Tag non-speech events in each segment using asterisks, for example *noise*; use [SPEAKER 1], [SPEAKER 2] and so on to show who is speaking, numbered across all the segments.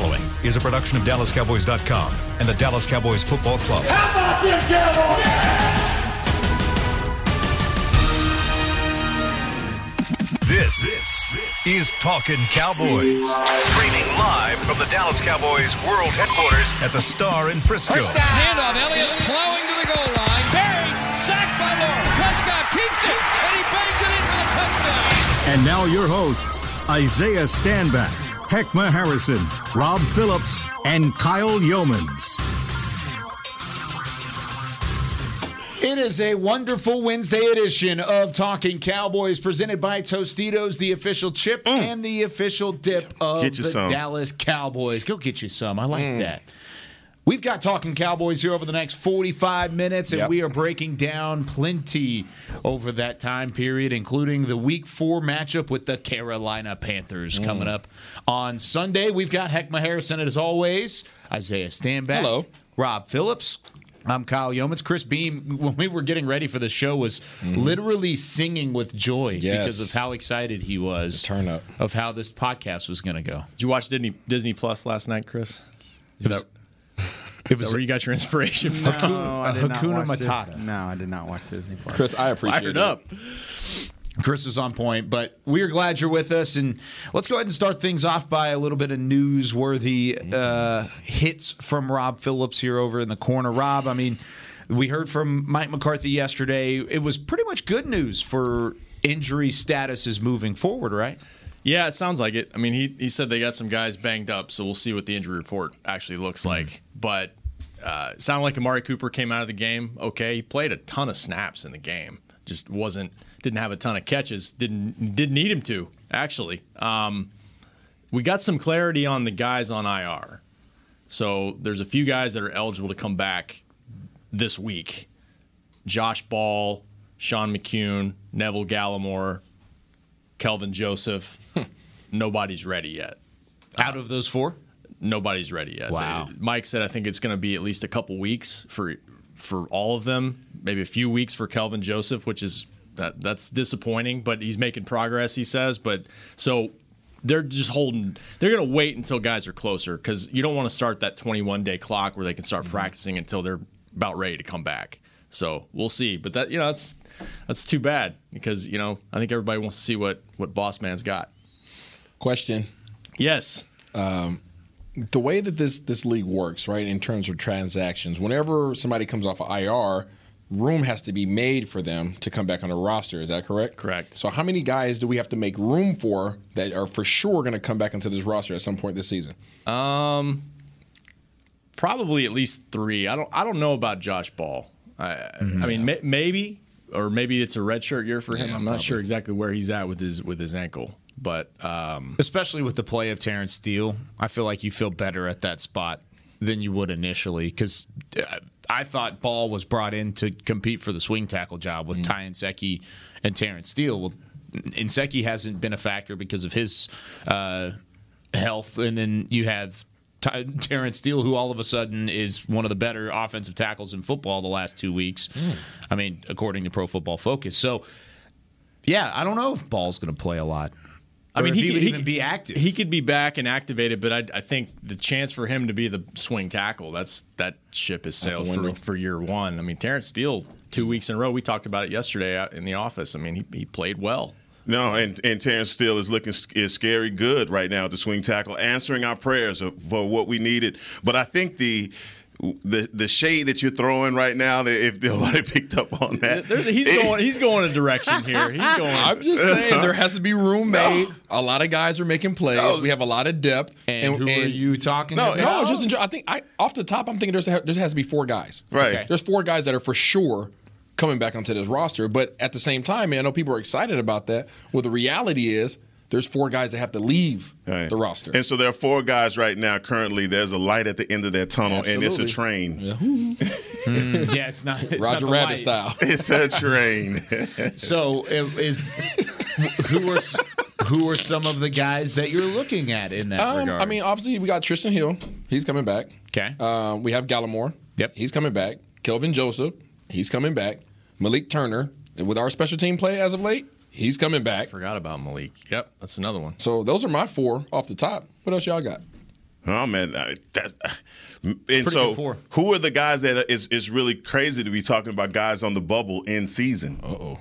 [SPEAKER 1] following is a production of DallasCowboys.com and the Dallas Cowboys Football Club.
[SPEAKER 2] How about them Cowboys?
[SPEAKER 1] This, is Talking Cowboys. Streaming live from the Dallas Cowboys World Headquarters at the Star in Frisco.
[SPEAKER 3] Handoff, Elliott plowing to the goal line. Barry, sacked by Lawrence. Prescott keeps it, and he bangs it in for the touchdown.
[SPEAKER 4] And now your hosts, Isaiah Stanback, Heckma Harrison, Rob Phillips, and Kyle Yeomans.
[SPEAKER 5] It is a wonderful Wednesday edition of Talking Cowboys presented by Tostitos, the official chip mm. and the official dip of
[SPEAKER 6] Get you
[SPEAKER 5] the
[SPEAKER 6] some.
[SPEAKER 5] Dallas Cowboys. Go get you some. I like mm. that. We've got Talking Cowboys here over the next 45 minutes, and
[SPEAKER 6] Yep.
[SPEAKER 5] we are breaking down plenty over that time period, including the week four matchup with the Carolina Panthers mm. coming up on Sunday. We've got Heckma Harrison, as always, Isaiah Stanback.
[SPEAKER 7] Hello.
[SPEAKER 5] Rob Phillips. I'm Kyle Youmans. Chris Beam, when we were getting ready for the show, was mm-hmm. literally singing with joy because of how excited he was
[SPEAKER 7] turn up.
[SPEAKER 5] of how this podcast was going to go.
[SPEAKER 8] Did you watch Disney Disney Plus last night, Chris? Is that,
[SPEAKER 5] It
[SPEAKER 8] is that
[SPEAKER 5] was
[SPEAKER 8] where you got your inspiration from?
[SPEAKER 9] No, I did not
[SPEAKER 5] Hakuna
[SPEAKER 9] watch
[SPEAKER 5] Matata.
[SPEAKER 9] Dis- No, I did not watch Disney Plus.
[SPEAKER 7] Chris, I appreciate
[SPEAKER 8] Fired
[SPEAKER 7] it.
[SPEAKER 8] up.
[SPEAKER 5] Chris is on point, but we are glad you're with us. And let's go ahead and start things off by a little bit of newsworthy uh, hits from Rob Phillips here over in the corner. Rob, I mean, we heard from Mike McCarthy yesterday. It was pretty much good news for injury statuses moving forward, right?
[SPEAKER 8] Yeah, it sounds like it. I mean, he, he said they got some guys banged up, so we'll see what the injury report actually looks like. But uh, sounded like Amari Cooper came out of the game okay. He played a ton of snaps in the game. Just wasn't didn't have a ton of catches. Didn't didn't need him to actually. Um, we got some clarity on the guys on IR. So there's a few guys that are eligible to come back this week. Josh Ball, Sean McKeon, Neville Gallimore, Kelvin Joseph. Nobody's ready yet.
[SPEAKER 5] Out of those four?
[SPEAKER 8] Nobody's ready yet.
[SPEAKER 5] Wow.
[SPEAKER 8] They- Mike said I think it's going to be at least a couple weeks for for all of them. Maybe a few weeks for Kelvin Joseph, which is that that's disappointing, but he's making progress. He says, but so they're just holding. They're going to wait until guys are closer because you don't want to start that 21 day clock where they can start mm-hmm. practicing until they're about ready to come back. So we'll see. But that you know that's that's too bad because you know I think everybody wants to see what what Boss Man's got.
[SPEAKER 7] Question.
[SPEAKER 8] Yes.
[SPEAKER 7] Um, The way that this this league works, right, in terms of transactions, whenever somebody comes off of IR, room has to be made for them to come back on the roster. Is that correct?
[SPEAKER 8] Correct.
[SPEAKER 7] So how many guys do we have to make room for that are for sure going to come back into this roster at some point this season?
[SPEAKER 8] Um, probably at least three. I don't I don't know about Josh Ball. I,
[SPEAKER 7] Mm-hmm.
[SPEAKER 8] I mean may, maybe or maybe it's a redshirt year for him.
[SPEAKER 7] Yeah,
[SPEAKER 8] I'm not
[SPEAKER 7] probably.
[SPEAKER 8] sure exactly where he's at with his with his ankle, but um,
[SPEAKER 5] Especially with the play of Terence Steele, I feel like you feel better at that spot than you would initially because I thought Ball was brought in to compete for the swing tackle job with Ty Nsekhe and Terence Steele. Well, Nsekhe hasn't been a factor because of his uh, health, and then you have. Ty- Terence Steele, who all of a sudden is one of the better offensive tackles in football the last two weeks. I mean, according to Pro Football Focus. So, yeah, I don't know if Ball's going to play a lot.
[SPEAKER 8] I mean
[SPEAKER 5] Or he,
[SPEAKER 8] could-
[SPEAKER 5] even
[SPEAKER 8] could-
[SPEAKER 5] be active.
[SPEAKER 8] He could be back and activated, but I, I think the chance for him to be the swing tackle that's that ship has sailed for, for year one. I mean Terence Steele two weeks in a row. We talked about it yesterday uh, in the office. I mean he, he played well.
[SPEAKER 6] No, and, and Terence Steele is looking is scary good right now at the swing tackle, answering our prayers for what we needed. But I think the the the shade that you're throwing right now, that if *laughs* nobody picked up on that,
[SPEAKER 8] There's a, he's
[SPEAKER 6] it-
[SPEAKER 8] going he's going a direction here. He's *laughs* going.
[SPEAKER 7] I'm just saying there has to be room made. A lot of guys are making plays.
[SPEAKER 6] No.
[SPEAKER 7] We have a lot of depth.
[SPEAKER 5] and, who are you talking
[SPEAKER 6] No,
[SPEAKER 5] about?
[SPEAKER 7] No, just enjoy. I think I off the top, I'm thinking there's there has to be four guys.
[SPEAKER 6] Right.
[SPEAKER 5] Okay.
[SPEAKER 7] There's four guys that are for sure coming back onto this roster. But at the same time, man, I know people are excited about that. Well, the reality is there's four guys that have to leave
[SPEAKER 6] Right.
[SPEAKER 7] the roster.
[SPEAKER 6] And so there are four guys right now. Currently, there's a light at the end of that tunnel, and it's a
[SPEAKER 7] Absolutely.
[SPEAKER 6] train.
[SPEAKER 5] yeah, *laughs* it's not it's
[SPEAKER 7] Roger
[SPEAKER 5] the
[SPEAKER 7] Rabbit
[SPEAKER 5] light.
[SPEAKER 7] style. *laughs*
[SPEAKER 6] It's a train. *laughs*
[SPEAKER 5] So it is who are who are some of the guys that you're looking at in that
[SPEAKER 7] Um,
[SPEAKER 5] regard?
[SPEAKER 7] I mean, obviously we got Trysten Hill. He's coming back.
[SPEAKER 5] okay,
[SPEAKER 7] Um, we have Gallimore.
[SPEAKER 5] Yep.
[SPEAKER 7] He's coming back. Kelvin Joseph. He's coming back. Malik Turner. With our special team play as of late, he's coming back.
[SPEAKER 8] I Forgot about Malik. Yep, that's another one.
[SPEAKER 7] So those are my four off the top. What else y'all got?
[SPEAKER 6] Oh man, that's *sighs* and
[SPEAKER 5] Pretty
[SPEAKER 6] so
[SPEAKER 5] good four.
[SPEAKER 6] who are the guys that is are, is is really crazy to be talking about guys on the bubble in season?
[SPEAKER 7] Uh oh.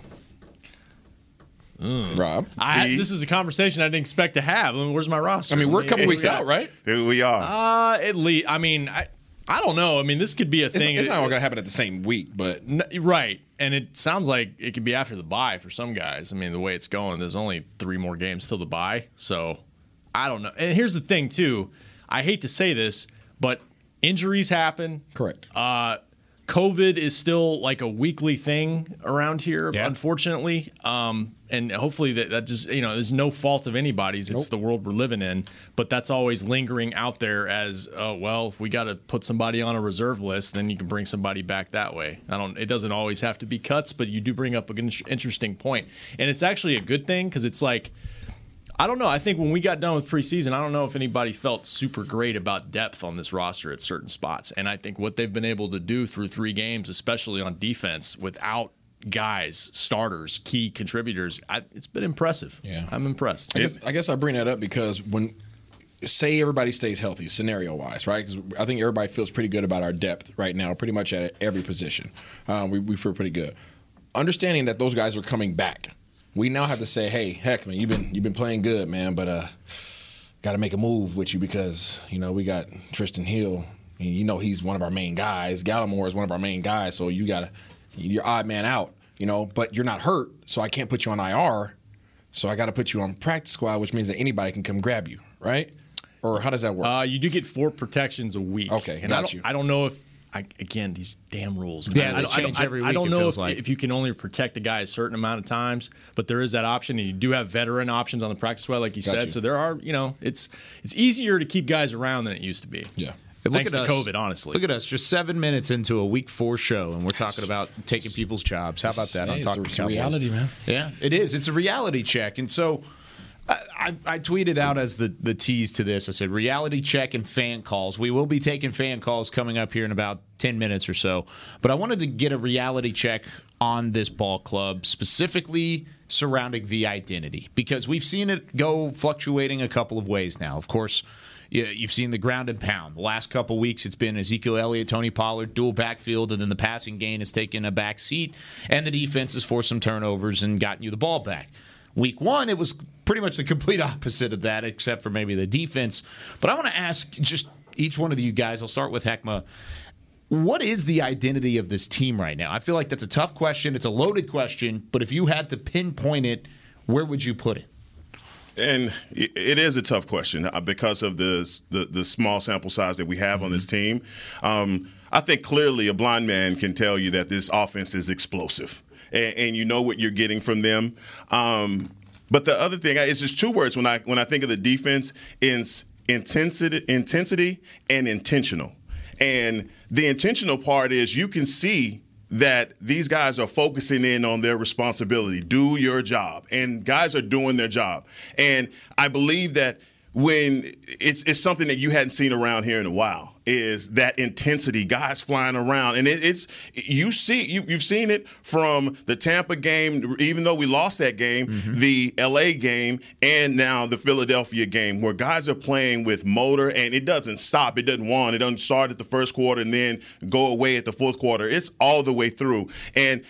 [SPEAKER 7] Rob.
[SPEAKER 8] I,
[SPEAKER 6] D.
[SPEAKER 8] this is a conversation I didn't expect to have. I mean, where's my roster?
[SPEAKER 7] I mean, we're a couple weeks out, right?
[SPEAKER 6] Here we are.
[SPEAKER 8] Uh, at least, I mean, I, I don't know. I mean, this could be a thing.
[SPEAKER 7] it's not all going to happen at the same week, but
[SPEAKER 8] N- right, and it sounds like it could be after the bye for some guys. I mean, the way it's going, there's only three more games till the bye, so I don't know. And here's the thing, too. I hate to say this, but injuries happen.
[SPEAKER 7] correct.
[SPEAKER 8] Uh, COVID is still like a weekly thing around here,
[SPEAKER 5] Yeah.
[SPEAKER 8] unfortunately. Um, and hopefully that, that just, you know, there's no fault of anybody's. It's the world we're living in. But that's always lingering out there as, oh, well, if we got to put somebody on a reserve list, then you can bring somebody back that way. I don't, it doesn't always have to be cuts, but you do bring up an interesting. And it's actually a good thing because it's like, I don't know. I think when we got done with preseason, I don't know if anybody felt super great about depth on this roster at certain spots. And I think what they've been able to do through three games, especially on defense, without guys, starters, key contributors, I, it's been impressive.
[SPEAKER 7] Yeah.
[SPEAKER 8] I'm impressed.
[SPEAKER 7] I guess, I guess I bring that up because when say everybody stays healthy, scenario wise, right? Because I think everybody feels pretty good about our depth right now, pretty much at every position. Um, we, we feel pretty good. Understanding that those guys are coming back, we now have to say, hey, heck, man, you've been you've been playing good, man, but uh, got to make a move with you because you know we got Trysten Hill. and You know he's one of our main guys. Gallimore is one of our main guys, so you got to you're odd man out. You know, but you're not hurt, so I can't put you on IR. So I got to put you on practice squad, which means that anybody can come grab you, right? Or how does that work?
[SPEAKER 8] Uh, you do get four protections a week.
[SPEAKER 7] Okay,
[SPEAKER 8] and
[SPEAKER 7] got
[SPEAKER 8] I don't,
[SPEAKER 7] you.
[SPEAKER 8] I don't know if. I, again, these damn rules.
[SPEAKER 5] Yeah,
[SPEAKER 8] I,
[SPEAKER 5] they
[SPEAKER 8] I don't-
[SPEAKER 5] change
[SPEAKER 8] I,
[SPEAKER 5] every
[SPEAKER 8] I don't know if,
[SPEAKER 5] like.
[SPEAKER 8] if you can only protect a guy a certain amount of times, but there is that option, and you do have veteran options on the practice squad, like you
[SPEAKER 7] Got
[SPEAKER 8] said.
[SPEAKER 7] you.
[SPEAKER 8] So there are, you know, it's it's easier to keep guys around than it used to be.
[SPEAKER 7] yeah.
[SPEAKER 8] Thanks to
[SPEAKER 5] us.
[SPEAKER 8] COVID, honestly.
[SPEAKER 5] Look at us, just seven minutes into a week four show, and we're talking about taking people's jobs. How about that?
[SPEAKER 7] Hey,
[SPEAKER 5] on
[SPEAKER 7] it's
[SPEAKER 5] talking
[SPEAKER 7] a- it's a
[SPEAKER 5] Cowboys?
[SPEAKER 7] reality, man.
[SPEAKER 5] Yeah, it is. It's a reality check, and so. I, I I tweeted out as the, the tease to this. I said reality check and fan calls. We will be taking fan calls coming up here in about ten minutes or so. But I wanted to get a reality check on this ball club, specifically surrounding the identity, because we've seen it go fluctuating a couple of ways now. Of course, you- you've seen the ground and pound. The last couple weeks, it's been Ezekiel Elliott, Tony Pollard, dual backfield, and then the passing game has taken a back seat, and the defense has forced some turnovers and gotten you the ball back. Week one, it was pretty much the *laughs* complete opposite of that, except for maybe the defense. But I want to ask just each one of you guys. I'll start with Heckma. What is the identity of this team right now? I feel like that's a tough question. It's a loaded question, but if you had to pinpoint it, where would you put it?
[SPEAKER 6] And it is a tough question uh, because of the, the the small sample size that we have on this team. Um, I think clearly a blind man can tell you that this offense is explosive, and, and you know what you're getting from them. Um, but the other thing is just two words when I when I think of the defense is intensity, intensity, and intentional. And the intentional part is you can see that these guys are focusing in on their responsibility. Do your job. And guys are doing their job. And I believe that when it's it's something that you hadn't seen around here in a while is that intensity guys flying around. And it, it's you see you, you've seen it from the tampa game even though we lost that game the la game and now the philadelphia game where guys are playing with motor and it doesn't stop. It doesn't want it doesn't start at the first quarter and then go away at the fourth quarter. It's all the way through. And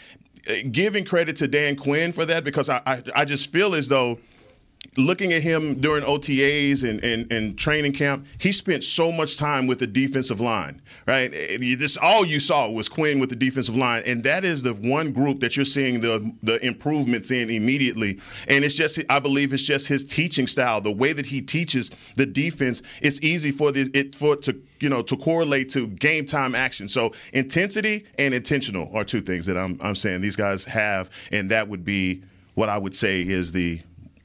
[SPEAKER 6] uh, giving credit to dan quinn for that because i, I, I just feel as though looking at him during OTAs and, and, and training camp, he spent so much time with the defensive line, right? This all you saw was Quinn with the defensive line, and that is the one group that you're seeing the the improvements in immediately. And it's just, I believe, it's just his teaching style, the way that he teaches the defense. It's easy for the it for to you know to correlate to game time action. So intensity and intentional are two things that I'm I'm saying these guys have, and that would be what I would say is the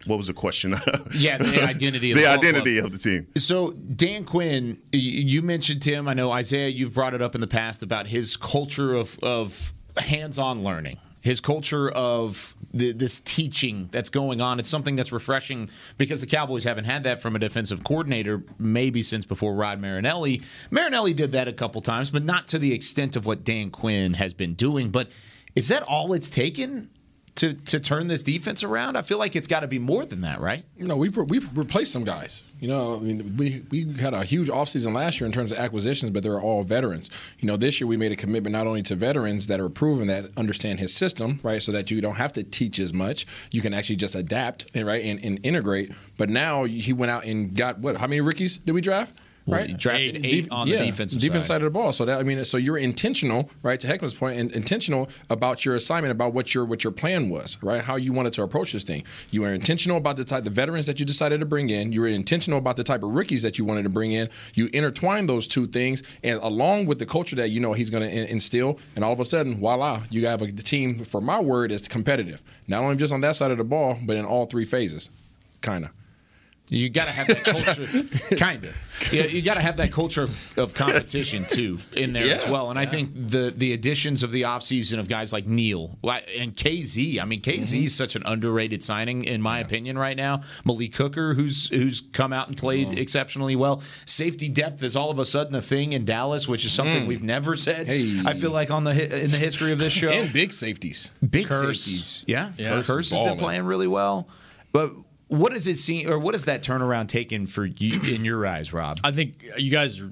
[SPEAKER 6] what was the question? *laughs*
[SPEAKER 5] Yeah, the identity of
[SPEAKER 6] the
[SPEAKER 5] the
[SPEAKER 6] identity
[SPEAKER 5] club.
[SPEAKER 6] of the team.
[SPEAKER 5] So Dan Quinn, you mentioned him. I know Isaiah, you've brought it up in the past about his culture of of hands-on learning, his culture of the, this teaching that's going on. It's something that's refreshing because the Cowboys haven't had that from a defensive coordinator maybe since before Rod Marinelli. Marinelli did that a couple times, but not to the extent of what Dan Quinn has been doing. But is that all it's taken? To to turn this defense around? I feel like it's got to be more than that, right?
[SPEAKER 7] No, we've we've replaced some guys. You know, I mean, we we had a huge offseason last year in terms of acquisitions, but they're all veterans. You know, this year we made a commitment not only to veterans that are proven that understand his system, right, so that you don't have to teach as much. You can actually just adapt, right, and, and integrate. But now he went out and got what? How many rookies did we draft?
[SPEAKER 5] Well,
[SPEAKER 7] right,
[SPEAKER 5] he drafted eight on the defensive
[SPEAKER 7] defense
[SPEAKER 5] side.
[SPEAKER 7] side of the ball. So that I mean, so you're intentional, right? To Heckman's point, and intentional about your assignment, about what your what your plan was, right? How you wanted to approach this thing. You were intentional about the type, the veterans that you decided to bring in. You were intentional about the type of rookies that you wanted to bring in. You intertwine those two things, and along with the culture that you know he's going to instill, and all of a sudden, voila, you have a team. For my word, is competitive. Not only just on that side of the ball, but in all three phases, kind of.
[SPEAKER 5] You got to have that culture, *laughs* kind of. Yeah, you got to have that culture of, of competition too in there as well. And I think the the additions of the offseason of guys like Neal and KZ. I mean, KZ mm-hmm. is such an underrated signing in my opinion right now. Malik Hooker, who's who's come out and played oh. exceptionally well. Safety depth is all of a sudden a thing in Dallas, which is something mm. we've never said.
[SPEAKER 7] Hey.
[SPEAKER 5] I feel like on the in the history of this *laughs* show,
[SPEAKER 7] And big safeties.
[SPEAKER 5] big
[SPEAKER 8] Kearse.
[SPEAKER 5] safeties. Yeah,
[SPEAKER 8] Yeah. Kearse,
[SPEAKER 7] Kearse
[SPEAKER 5] has been playing really well. But what does it seem, or what has that turnaround taken for you in your eyes, Rob?
[SPEAKER 8] I think you guys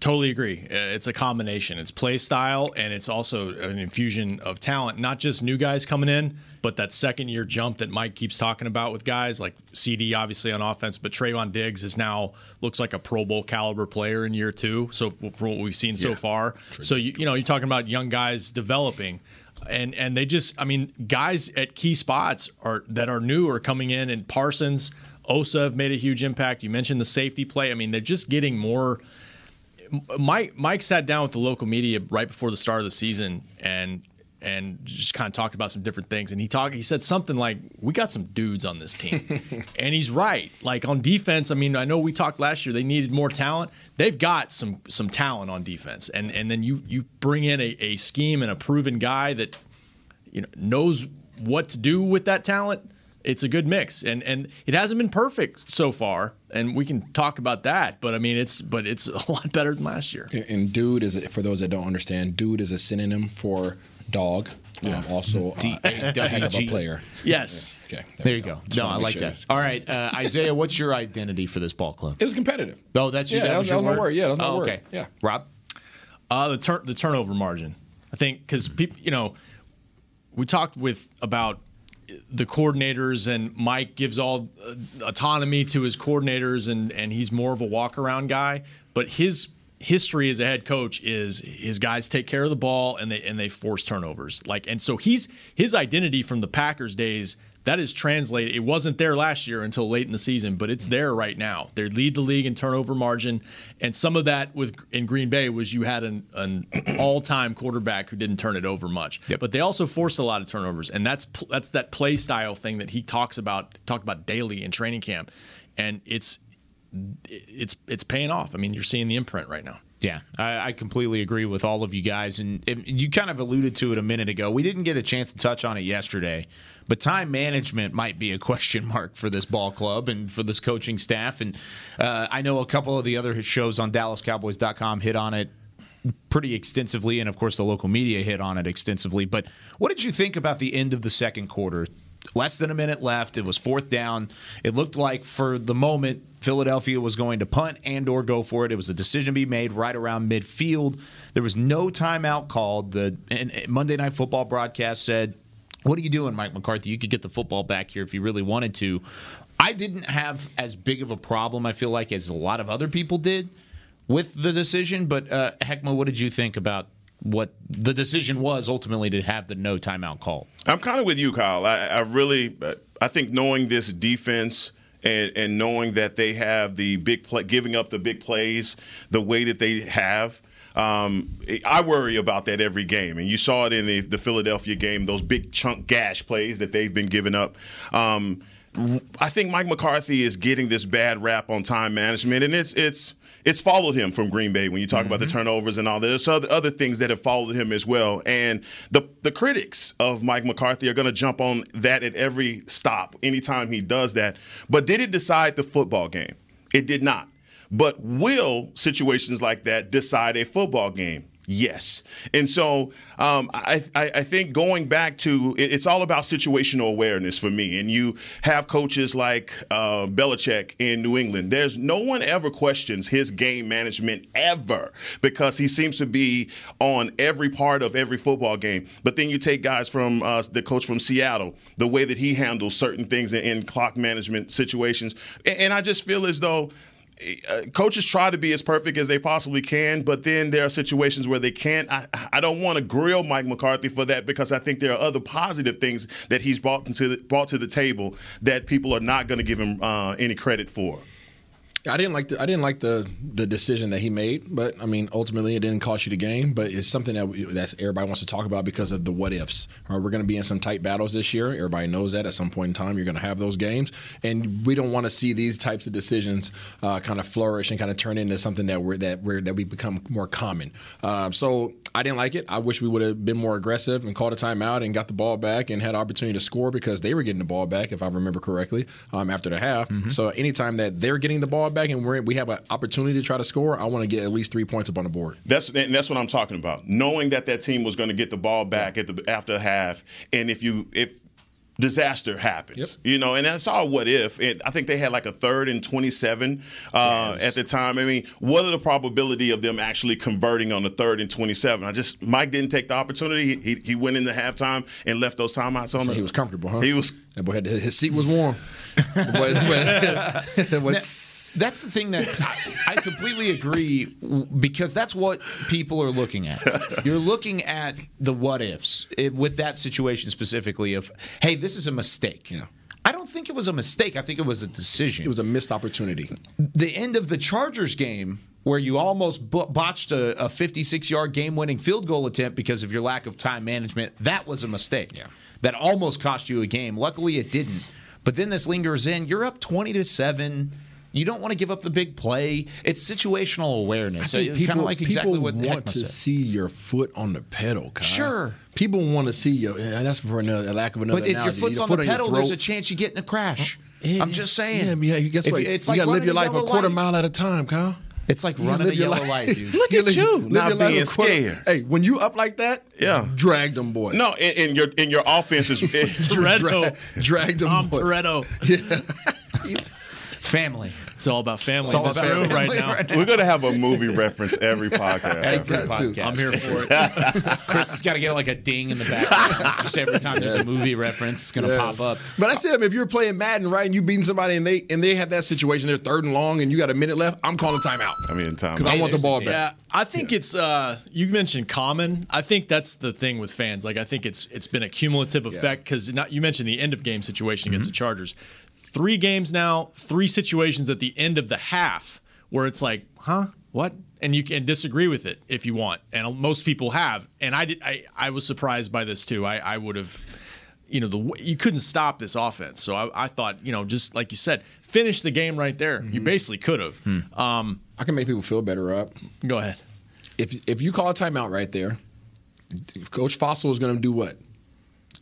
[SPEAKER 8] totally agree. Uh, It's a combination. It's play style and it's also an infusion of talent. Not just new guys coming in, but that second year jump that Mike keeps talking about with guys like CD, obviously on offense, but Trevon Diggs is now looks like a Pro Bowl caliber player in year two. So f- from what we've seen so far, so you you know you're talking about young guys developing. And and they just I mean guys at key spots are that are new are coming in and Parsons, Osa have made a huge impact. You mentioned the safety play. I mean they're just getting more Mike Mike sat down with the local media right before the start of the season and and just kind of talked about some different things and he talked he said something like we got some dudes on this team. *laughs* And he's right. Like on defense I mean I know we talked last year they needed more talent. They've got some some talent on defense and and then you you bring in a, a scheme and a proven guy that you know knows what to do with that talent it's a good mix. And and it hasn't been perfect so far and we can talk about that but i mean it's but it's *laughs* a lot better than last year.
[SPEAKER 7] And- And dude is for those that don't understand, dude is a synonym for dog. Um, also, uh, a heck of player.
[SPEAKER 8] yes
[SPEAKER 7] Okay,
[SPEAKER 5] There you go.
[SPEAKER 7] Just
[SPEAKER 5] No, I like
[SPEAKER 7] sure.
[SPEAKER 5] that. All right, uh, Isaiah, what's your identity for this ball club?
[SPEAKER 7] It was competitive.
[SPEAKER 5] Oh, that's
[SPEAKER 7] Yeah,
[SPEAKER 5] that,
[SPEAKER 7] that was-
[SPEAKER 5] your
[SPEAKER 7] that was my word. Yeah, that was my
[SPEAKER 5] oh,
[SPEAKER 7] word.
[SPEAKER 5] Okay,
[SPEAKER 7] Yeah.
[SPEAKER 5] Rob.
[SPEAKER 8] uh the turn the turnover margin i think because people you know we talked with about the coordinators and Mike gives all uh, autonomy to his coordinators and and he's more of a walk around guy but his history as a head coach is his guys take care of the ball and they and they force turnovers. Like and so he's his identity from the Packers days that is translated it wasn't there last year until late in the season but it's there right now. They lead the league in turnover margin and some of that with in Green Bay was you had an, an *clears throat* all-time quarterback who didn't turn it over much.
[SPEAKER 5] Yep.
[SPEAKER 8] but they also forced a lot of turnovers and that's that's that play style thing that he talks about talked about daily in training camp. And it's it's it's paying off i mean you're seeing the imprint right now
[SPEAKER 5] Yeah, I, I completely agree with all of you guys, and it, you kind of alluded to it a minute ago. We didn't get a chance to touch on it yesterday, but time management might be a question *laughs* mark for this ball club and for this coaching staff. And uh, I know a couple of the other shows on DallasCowboys.com hit on it pretty extensively, and of course the local media hit on it extensively. But what did you think about the end of the second quarter? Less than a minute left. It was fourth down. It looked like for the moment Philadelphia was going to punt and or go for it. It was a decision to be made right around midfield. There was no timeout called. The Monday Night Football broadcast said, "What are you doing, Mike McCarthy? You could get the football back here if you really wanted to." I didn't have as big of a problem. I feel like as a lot of other people did with the decision. But uh, Heckma, what did you think about what the decision was ultimately to have the no timeout call?
[SPEAKER 6] I'm kind of with you, Kyle. I, I really, I think knowing this defense and, and knowing that they have the big play, giving up the big plays the way that they have. Um, I worry about that every game, and you saw it in the, the Philadelphia game. Those big chunk gash plays that they've been giving up. Um, I think Mike McCarthy is getting this bad rap on time management, and it's it's it's followed him from Green Bay when you talk about the mm-hmm. turnovers and all this. There's other, other things that have followed him as well. And the the critics of Mike McCarthy are going to jump on that at every stop, anytime he does that. But did it decide the football game? It did not. But will situations like that decide a football game? Yes, and so um, I, I, think going back to it, it's all about situational awareness for me. And you have coaches like uh, Belichick in New England. There's no one ever questions his game management ever because he seems to be on every part of every football game. But then you take guys from uh, the coach from Seattle, the way that he handles certain things in, in clock management situations, and, and I just feel as though uh, coaches try to be as perfect as they possibly can, but then there are situations where they can't. I, I don't want to grill Mike McCarthy for that because I think there are other positive things that he's brought into the, brought to the table that people are not going to give him uh, any credit for.
[SPEAKER 7] I didn't like the I didn't like the the decision that he made, but I mean ultimately it didn't cost you the game. But it's something that that's everybody wants to talk about because of the what ifs. Right, we're going to be in some tight battles this year. Everybody knows that at some point in time you're going to have those games, and we don't want to see these types of decisions uh, kind of flourish and kind of turn into something that we're that we're that we become more common. Uh, so I didn't like it. I wish we would have been more aggressive and called a timeout and got the ball back and had opportunity to score because they were getting the ball back if I remember correctly um, after the half. Mm-hmm. So anytime that they're getting the ball back and we're, we have an opportunity to try to score, I want to get at least three points up on the board.
[SPEAKER 6] That's and that's what I'm talking about. Knowing that that team was going to get the ball back at the after half, and if you if disaster happens. Yep. You know, and that's all what if. And I think they had like a third and 27 uh, yes. at the time. I mean, what are the probability of them actually converting on the third and 27? I just, Mike didn't take the opportunity. He, he went in the halftime and left those timeouts on.
[SPEAKER 7] So
[SPEAKER 6] the,
[SPEAKER 7] he was comfortable, huh?
[SPEAKER 6] He was.
[SPEAKER 7] That boy had, his seat was warm.
[SPEAKER 5] that's, *laughs* that's the thing that I, I completely agree because that's what people are looking at. You're looking at the what ifs with that situation specifically of, hey, this is a mistake.
[SPEAKER 7] Yeah.
[SPEAKER 5] I don't think it was a mistake. I think it was a decision.
[SPEAKER 7] It was a missed opportunity.
[SPEAKER 5] The end of the Chargers game, where you almost botched a, a 56 yard game winning field goal attempt because of your lack of time management, that was a mistake.
[SPEAKER 7] Yeah.
[SPEAKER 5] That almost cost you a game. Luckily, it didn't. But then this lingers in. You're up 20 to 7. You don't want to give up the big play. It's situational awareness. So kind of like exactly what
[SPEAKER 7] want to
[SPEAKER 5] said.
[SPEAKER 7] see your foot on the pedal. Kyle.
[SPEAKER 5] Sure.
[SPEAKER 7] People want to see you. And that's for another lack of another.
[SPEAKER 5] But if
[SPEAKER 7] analogy.
[SPEAKER 5] your foot's
[SPEAKER 7] your
[SPEAKER 5] on
[SPEAKER 7] foot
[SPEAKER 5] the
[SPEAKER 7] on
[SPEAKER 5] pedal, there's a chance you get in a crash.
[SPEAKER 7] Yeah,
[SPEAKER 5] I'm just saying.
[SPEAKER 7] Yeah, yeah. Guess what?
[SPEAKER 5] you- it's
[SPEAKER 7] you
[SPEAKER 5] like
[SPEAKER 7] gotta live your life a quarter
[SPEAKER 5] light.
[SPEAKER 7] mile at a time, Kyle.
[SPEAKER 5] It's like
[SPEAKER 7] You
[SPEAKER 5] running a yellow
[SPEAKER 7] life.
[SPEAKER 5] light, dude. *laughs*
[SPEAKER 6] Look at
[SPEAKER 7] live-
[SPEAKER 6] you,
[SPEAKER 7] live
[SPEAKER 6] not being scared.
[SPEAKER 7] Hey, when you up like that,
[SPEAKER 6] Yeah.
[SPEAKER 7] drag them boys.
[SPEAKER 6] No, and, and your and your offense is. *laughs* *laughs*
[SPEAKER 8] Toretto.
[SPEAKER 7] Dra- drag them
[SPEAKER 8] Tom
[SPEAKER 7] boys.
[SPEAKER 8] Toretto.
[SPEAKER 5] Family.
[SPEAKER 8] It's all about family
[SPEAKER 5] all
[SPEAKER 8] in this
[SPEAKER 5] about
[SPEAKER 8] room right now.
[SPEAKER 5] right
[SPEAKER 6] We're gonna have a movie reference every podcast.
[SPEAKER 5] Every
[SPEAKER 7] got to.
[SPEAKER 5] podcast.
[SPEAKER 8] I'm here for it. *laughs*
[SPEAKER 5] Chris has got to get like a ding in the back. Just every time there's a movie reference, it's going to
[SPEAKER 7] Yeah.
[SPEAKER 5] pop up.
[SPEAKER 7] But I said, if you're playing Madden, right, and you beating somebody, and they and they have that situation, they're third and long, and you got a minute left, I'm calling timeout
[SPEAKER 6] I mean, time.
[SPEAKER 7] because I want the ball back.
[SPEAKER 8] Yeah, I think it's. Uh, you mentioned common. I think that's the thing with fans. Like, I think it's it's been a cumulative effect because you mentioned the end of game situation against the Chargers. Three games now, three situations at the end of the half where it's like, huh, what? And you can disagree with it if you want, and most people have. And I did. I, I was surprised by this too. I, I would have. You know, the you couldn't stop this offense. So I, I thought, you know, just like you said, finish the game right there. You basically could have. Um,
[SPEAKER 7] I can make people feel better up.
[SPEAKER 8] go ahead.
[SPEAKER 7] If if you call a timeout right there, Coach Fossil is going to do what?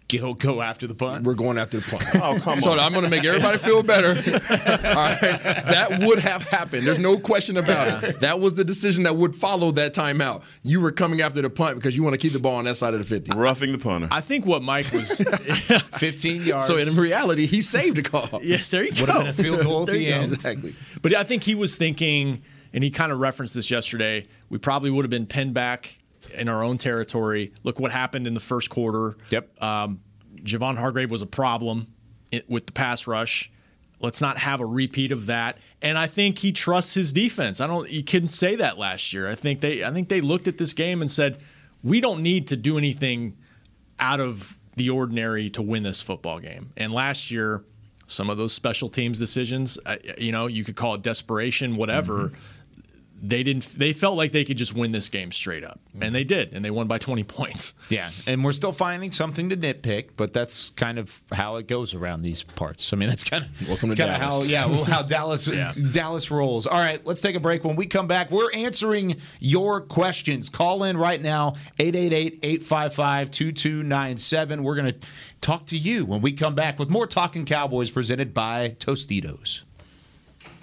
[SPEAKER 5] Go, go after the punt.
[SPEAKER 7] We're going after the punt.
[SPEAKER 6] Oh, come
[SPEAKER 7] so
[SPEAKER 6] on.
[SPEAKER 7] So I'm going to make everybody feel better. *laughs* All right, that would have happened. There's no question about it. That was the decision that would follow that timeout. You were coming after the punt because you want to keep the ball on that side of the 50.
[SPEAKER 6] Roughing the punter.
[SPEAKER 8] I think what Mike was. *laughs*
[SPEAKER 5] 15 yards.
[SPEAKER 7] So in reality, he saved a call.
[SPEAKER 8] yeah, there you go.
[SPEAKER 5] would have been a field goal at *laughs* the
[SPEAKER 7] you go.
[SPEAKER 5] end.
[SPEAKER 7] Exactly.
[SPEAKER 8] But I think he was thinking, and he kind of referenced this yesterday. We probably would have been pinned back in our own territory. Look what happened in the first quarter.
[SPEAKER 5] Yep.
[SPEAKER 8] Um, Javon Hargrave was a problem with the pass rush. Let's not have a repeat of that. And I think he trusts his defense. I don't. You couldn't say that last year. I think they. I think they looked at this game and said, we don't need to do anything out of the ordinary to win this football game. And last year, some of those special teams decisions, you know, you could call it desperation, whatever. They didn't. They felt like they could just win this game straight up, and they did, and they won by 20 points. *laughs*
[SPEAKER 5] Yeah, and we're still finding something to nitpick, but that's kind of how it goes around these parts. I mean, that's kind of
[SPEAKER 7] Welcome
[SPEAKER 5] it's
[SPEAKER 7] to
[SPEAKER 5] kind of how
[SPEAKER 7] Dallas.
[SPEAKER 5] yeah, well, how Dallas *laughs* Dallas rolls. All right, let's take a break. When we come back, we're answering your questions. Call in right now 888-855-2297. We're going to talk to you when we come back with more Talking Cowboys presented by Tostitos.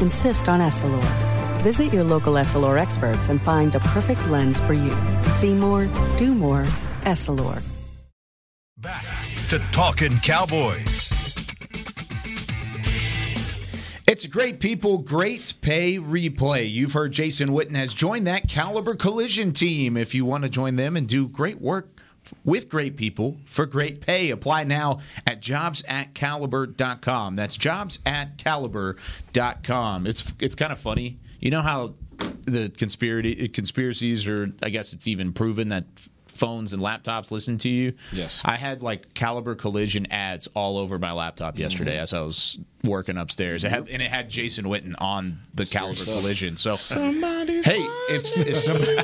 [SPEAKER 10] insist on Essilor. Visit your local Essilor experts and find the perfect lens for you. See more, do more, Essilor.
[SPEAKER 1] Back to Talking Cowboys.
[SPEAKER 5] It's great people, great pay replay. You've heard Jason Witten has joined that Caliber Collision team. If you want to join them and do great work with great people for great pay, apply now at jobs at jobsatcaliber.com. That's jobs jobsatcaliber.com. It's it's kind of funny. You know how the conspiracy conspiracies are I guess it's even proven that phones and laptops listen to you.
[SPEAKER 7] Yes.
[SPEAKER 5] I had like Caliber Collision ads all over my laptop yesterday
[SPEAKER 7] Mhm.
[SPEAKER 5] as I was working upstairs. It had and it had Jason Witten on the Caliber
[SPEAKER 7] stuff.
[SPEAKER 5] Collision. So
[SPEAKER 7] Somebody's
[SPEAKER 5] hey, if if, somebody, *laughs*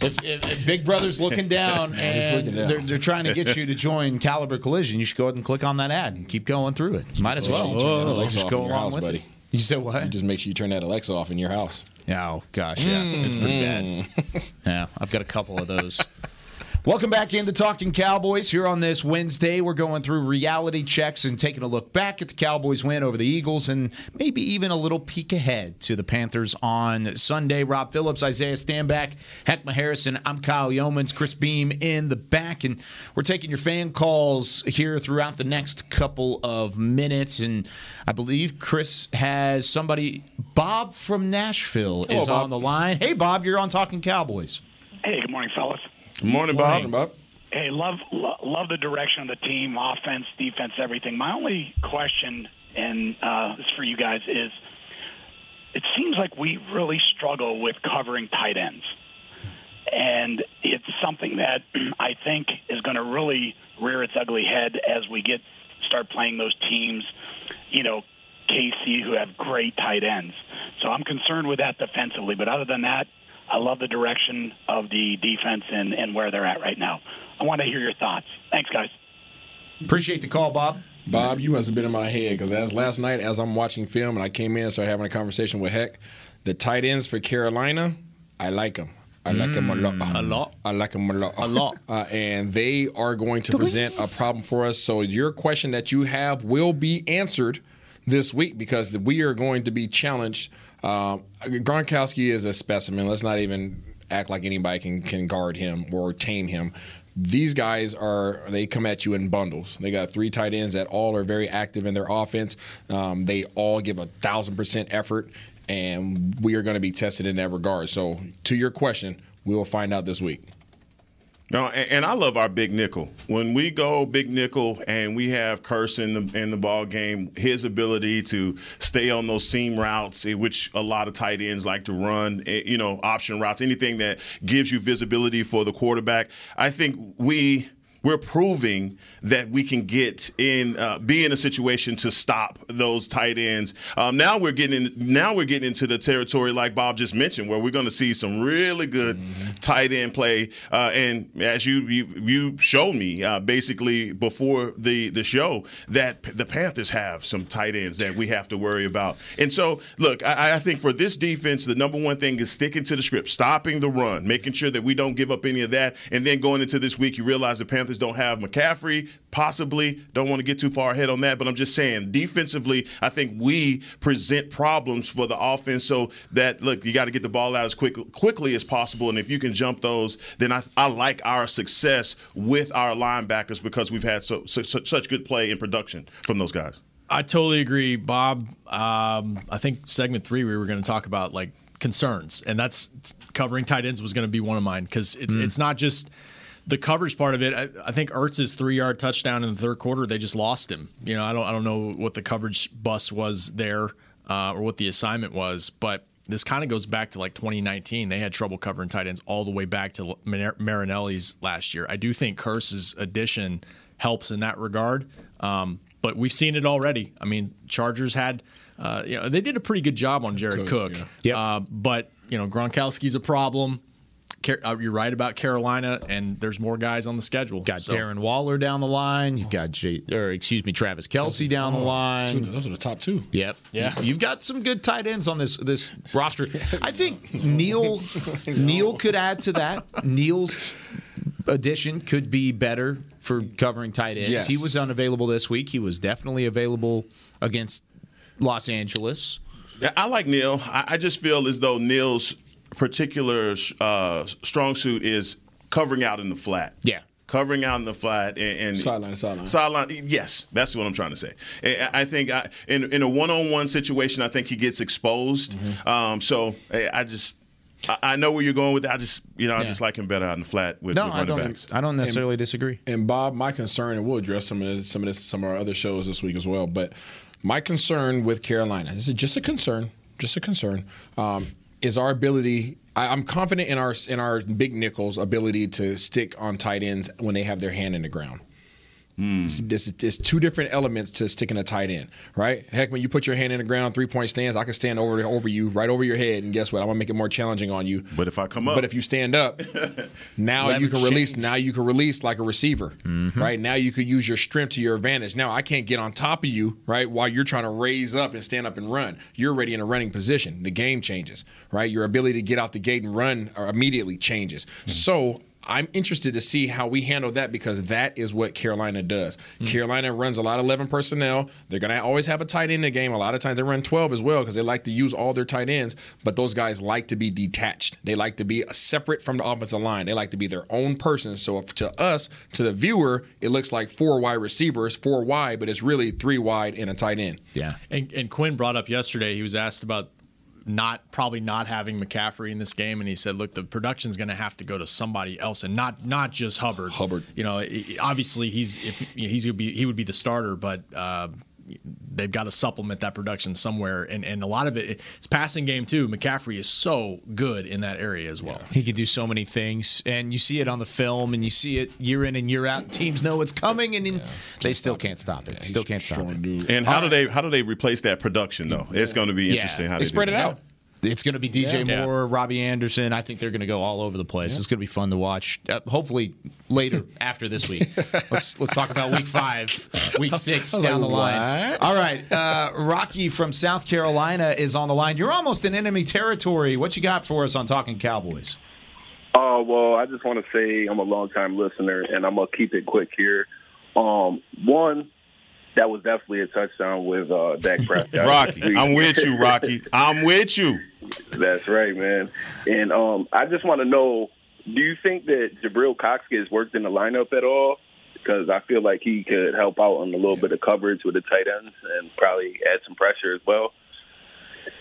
[SPEAKER 5] if, if, if Big Brother's looking *laughs* down and
[SPEAKER 7] looking down.
[SPEAKER 5] They're, they're trying to get you to join Caliber Collision, you should go ahead and click on that ad and keep going through it. Might as well.
[SPEAKER 7] Make sure you turn that Alexa
[SPEAKER 5] just
[SPEAKER 7] off
[SPEAKER 5] go
[SPEAKER 7] in your
[SPEAKER 5] along
[SPEAKER 7] house,
[SPEAKER 5] with
[SPEAKER 7] buddy.
[SPEAKER 5] it. You said what?
[SPEAKER 7] Just make sure you turn that Alexa off in your house.
[SPEAKER 5] Oh gosh, yeah, it's pretty bad. Yeah, I've got a couple of those. *laughs* Welcome back into Talking Cowboys here on this Wednesday. We're going through reality checks and taking a look back at the Cowboys' win over the Eagles and maybe even a little peek ahead to the Panthers on Sunday. Rob Phillips, Isaiah Stanback, Heckma Harrison. I'm Kyle Youmans, Chris Beam in the back, and we're taking your fan calls here throughout the next couple of minutes. And I believe Chris has somebody, Bob from Nashville,
[SPEAKER 6] Hello,
[SPEAKER 5] is
[SPEAKER 6] Bob.
[SPEAKER 5] on the line. Hey, Bob, you're on Talking Cowboys.
[SPEAKER 11] Hey, good morning, fellas.
[SPEAKER 6] Good morning, Bob.
[SPEAKER 7] Bob.
[SPEAKER 11] Hey, love lo- love the direction of the team, offense, defense, everything. My only question, and uh, this is for you guys, is it seems like we really struggle with covering tight ends, and it's something that *clears throat* I think is going to really rear its ugly head as we get start playing those teams. You know, KC who have great tight ends. So I'm concerned with that defensively. But other than that, I love the direction of the defense and, and where they're at right now. I want to hear your thoughts. Thanks, guys.
[SPEAKER 5] Appreciate the call, Bob.
[SPEAKER 7] Bob, you must have been in my head because as last night, as I'm watching film and I came in and started having a conversation with Heck, the tight ends for Carolina, I like them. I like them a lot.
[SPEAKER 8] A lot.
[SPEAKER 7] I like them a lot.
[SPEAKER 8] A lot.
[SPEAKER 7] Uh, and they are going to present a problem for us. So your question that you have will be answered this week because we are going to be challenged. Um, Gronkowski is a specimen. Let's not even act like anybody can can guard him or tame him. These guys are they come at you in bundles. They got three tight ends that all are very active in their offense. Um, they all give a thousand percent effort, and we are going to be tested in that regard. So to your question, we will find out this week.
[SPEAKER 6] No, and, and I love our big nickel. When we go big nickel and we have Kearse in the in the ball game, his ability to stay on those seam routes, eh, which a lot of tight ends like to run, eh, you know, option routes, anything that gives you visibility for the quarterback. I think we we're proving that we can get in, uh, be in a situation to stop those tight ends. Um, now we're getting in, now we're getting into the territory like Bob just mentioned, where we're going to see some really good tight end play. Uh, and as you you, you showed me uh, basically before the the show that the Panthers have some tight ends that we have to worry about. And so, look, I, I think for this defense, the number one thing is sticking to the script, stopping the run, making sure that we don't give up any of that. And then going into this week, you realize the Panthers don't have McCaffrey, possibly. Don't want to get too far ahead on that, but I'm just saying, defensively, I think we present problems for the offense so that, look, you got to get the ball out as quick, quickly as possible. And if you can jump those, then I, I like our success with our linebackers because we've had so, so, such good play and production from those guys.
[SPEAKER 8] I totally agree, Bob. Um, I think segment three we were going to talk about like concerns, and that's covering tight ends was going to be one of mine because it's
[SPEAKER 5] Mm.
[SPEAKER 8] it's not just the coverage part of it. I, I think Ertz's three yard touchdown in the third quarter, they just lost him. You know, I don't I don't know what the coverage bus was there uh, or what the assignment was, but this kind of goes back to like 2019. They had trouble covering tight ends all the way back to Mar- Marinelli's last year. I do think Kearse's addition helps in that regard. Um, but we've seen it already. I mean, Chargers had, uh, you know, they did a pretty good job on Jared
[SPEAKER 7] Cook,
[SPEAKER 8] Cook. Uh, but you know, Gronkowski's a problem. Car- uh, you're right about Carolina, and there's more guys on the schedule.
[SPEAKER 5] Got
[SPEAKER 8] So-
[SPEAKER 5] Darren Waller down the line. You've got J- or excuse me, Travis Kelce down the
[SPEAKER 7] Oh,
[SPEAKER 5] line.
[SPEAKER 7] two- those are the top two.
[SPEAKER 5] Yep.
[SPEAKER 8] Yeah.
[SPEAKER 5] You've got some good tight ends on this this roster. *laughs* I think Neal *laughs* Neal could add to that. Neal's addition could be better for covering tight ends.
[SPEAKER 6] Yes.
[SPEAKER 5] He was unavailable this week. He was definitely available against Los Angeles.
[SPEAKER 6] I like Neal. I, I just feel as though Neal's particular uh, strong suit is covering out in the flat.
[SPEAKER 5] Yeah.
[SPEAKER 6] Covering out in the flat and, and
[SPEAKER 7] Sideline sideline.
[SPEAKER 6] Sideline, yes, that's what I'm trying to say. I I think I, in in a one-on-one situation, I think he gets exposed.
[SPEAKER 5] Mm-hmm.
[SPEAKER 6] Um, so I just I, I know where you're going with that. I just you know I just like him better out in the flat with,
[SPEAKER 5] No,
[SPEAKER 6] with
[SPEAKER 5] I
[SPEAKER 6] running
[SPEAKER 5] don't.
[SPEAKER 6] backs.
[SPEAKER 5] I don't necessarily disagree.
[SPEAKER 7] And Bob, my concern, and we'll address some of this, some of this, some of our other shows this week as well. But my concern with Carolina, this is just a concern, just a concern, um, is our ability. I, I'm confident in our in our big nickels' ability to stick on tight ends when they have their hand in the ground. It's, it's, it's two different elements to sticking a tight end, right? Heck, when you put your hand in the ground, three point stands, I can stand over over you, right over your head, and guess what? I'm gonna make it more challenging on you.
[SPEAKER 6] But if I come up,
[SPEAKER 7] But if you stand up, *laughs* now you
[SPEAKER 6] Leverage
[SPEAKER 7] can release. Now you can release like a receiver,
[SPEAKER 5] Mm-hmm.
[SPEAKER 7] right? Now you could use your strength to your advantage. Now I can't get on top of you, right? While you're trying to raise up and stand up and run, you're already in a running position. The game changes, right? Your ability to get out the gate and run immediately changes.
[SPEAKER 5] Mm-hmm.
[SPEAKER 7] So. I'm interested to see how we handle that because that is what Carolina does.
[SPEAKER 5] Mm-hmm.
[SPEAKER 7] Carolina runs a lot of 11 personnel. They're going to always have a tight end in the game. A lot of times they run 12 as well because they like to use all their tight ends, but those guys like to be detached. They like to be separate from the offensive line. They like to be their own person. So if, to us, to the viewer, it looks like four wide receivers, four wide, but it's really three wide and a tight end.
[SPEAKER 5] Yeah.
[SPEAKER 8] And, and Quinn brought up yesterday. He was asked about not probably not having McCaffrey in this game, and he said, "Look, the production's going to have to go to somebody else, and not not just Hubbard.
[SPEAKER 7] Hubbard,
[SPEAKER 8] you know, obviously he's if he's be he would be the starter, but." Uh, They've got to supplement that production somewhere, and, and a lot of it, it's passing game too. McCaffrey is so good in that area as well.
[SPEAKER 5] He can do so many things, and you see it on the film, and you see it year in and year out. Teams know it's coming, and in, they still can't stop it. still can't stop it.
[SPEAKER 6] And how do they how do they replace that production though? It's going to be interesting how they, do that.
[SPEAKER 5] It's going to be DJ
[SPEAKER 6] Yeah.
[SPEAKER 5] Moore, Robbie Anderson. I think they're going to go all over the place. It's going to be fun to watch. Uh, hopefully later *laughs* after this week. Let's let's talk about week five, week six *laughs* down
[SPEAKER 12] like,
[SPEAKER 5] the line.
[SPEAKER 12] what?
[SPEAKER 5] All right, uh, Rocky from South Carolina is on the line. You're almost in enemy territory. What you got for us on Talking Cowboys?
[SPEAKER 12] Oh well, I just want to say I'm a long time listener, and I'm gonna keep it quick here. Um, one, that was definitely a touchdown with uh, Dak *laughs* Prescott.
[SPEAKER 6] Rocky, I'm *laughs* with you, Rocky. I'm with you.
[SPEAKER 12] That's right, man. And um, I just want to know: Do you think that Jabril Cox gets worked in the lineup at all? Because I feel like he could help out on a little bit of coverage with the tight ends and probably add some pressure as well.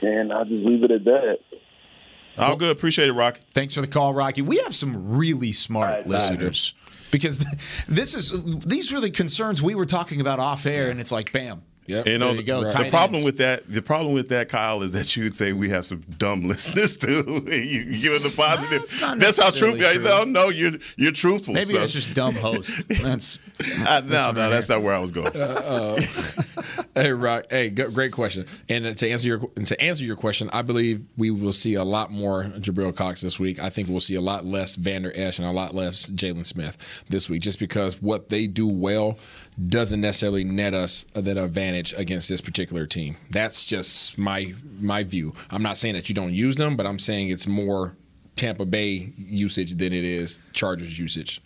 [SPEAKER 12] And I'll just leave it at that.
[SPEAKER 6] All good. Appreciate it, Rocky.
[SPEAKER 5] Thanks for the call, Rocky. We have some really smart listeners because *laughs* this is these were the concerns we were talking about off air, and it's like, bam.
[SPEAKER 7] Yep.
[SPEAKER 6] You know,
[SPEAKER 5] There you go,
[SPEAKER 6] the, the problem
[SPEAKER 5] ends.
[SPEAKER 6] with that, the problem with that, Kyle, is that you'd say we have some dumb *laughs* listeners too. you you in the positive.
[SPEAKER 5] it's not
[SPEAKER 6] That's how
[SPEAKER 5] necessarily
[SPEAKER 6] truthful.
[SPEAKER 5] true.
[SPEAKER 6] No, no, you're you're truthful.
[SPEAKER 5] Maybe
[SPEAKER 6] so.
[SPEAKER 5] it's just dumb hosts. *laughs* That's
[SPEAKER 6] I, no, no, that's not where I was going.
[SPEAKER 7] Uh, *laughs* hey, Rock. Hey, g- great question. And to answer your and to answer your question, I believe we will see a lot more Jabril Cox this week. I think we'll see a lot less Vander Esch and a lot less Jaylon Smith this week, just because what they do well doesn't necessarily net us that advantage against this particular team. That's just my my view. I'm not saying that you don't use them, but I'm saying it's more Tampa Bay usage than it is Chargers usage.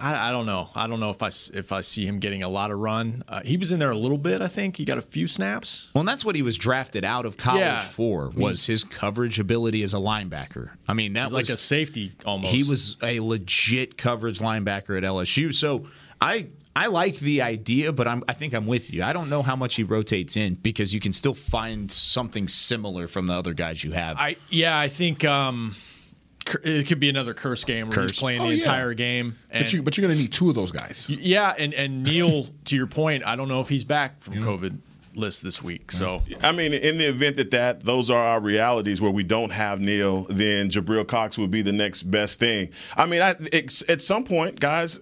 [SPEAKER 8] I, I don't know. I don't know if I s- if I see him getting a lot of run. Uh, he was in there a little bit. I think he got a few snaps.
[SPEAKER 5] Well, and that's what he was drafted out of college
[SPEAKER 8] Yeah.
[SPEAKER 5] for was his coverage ability as a linebacker. I mean, that
[SPEAKER 8] He's
[SPEAKER 5] was
[SPEAKER 8] like a safety almost.
[SPEAKER 5] He was a legit coverage linebacker at LSU. So I I like the idea, but I'm I think I'm with you. I don't know how much he rotates in because you can still find something similar from the other guys you have.
[SPEAKER 8] I yeah, I think um, it could be another Kearse game where he's
[SPEAKER 5] Kearse.
[SPEAKER 8] playing
[SPEAKER 7] Oh,
[SPEAKER 8] the
[SPEAKER 7] yeah.
[SPEAKER 8] entire game. And
[SPEAKER 7] But you but you're going to need two of those guys.
[SPEAKER 8] yeah, and and Neal, to your point, I don't know if he's back from COVID list this week. So
[SPEAKER 6] I mean, in the event that that those are our realities where we don't have Neal, then Jabril Cox would be the next best thing. I mean, I, it's, at some point, guys.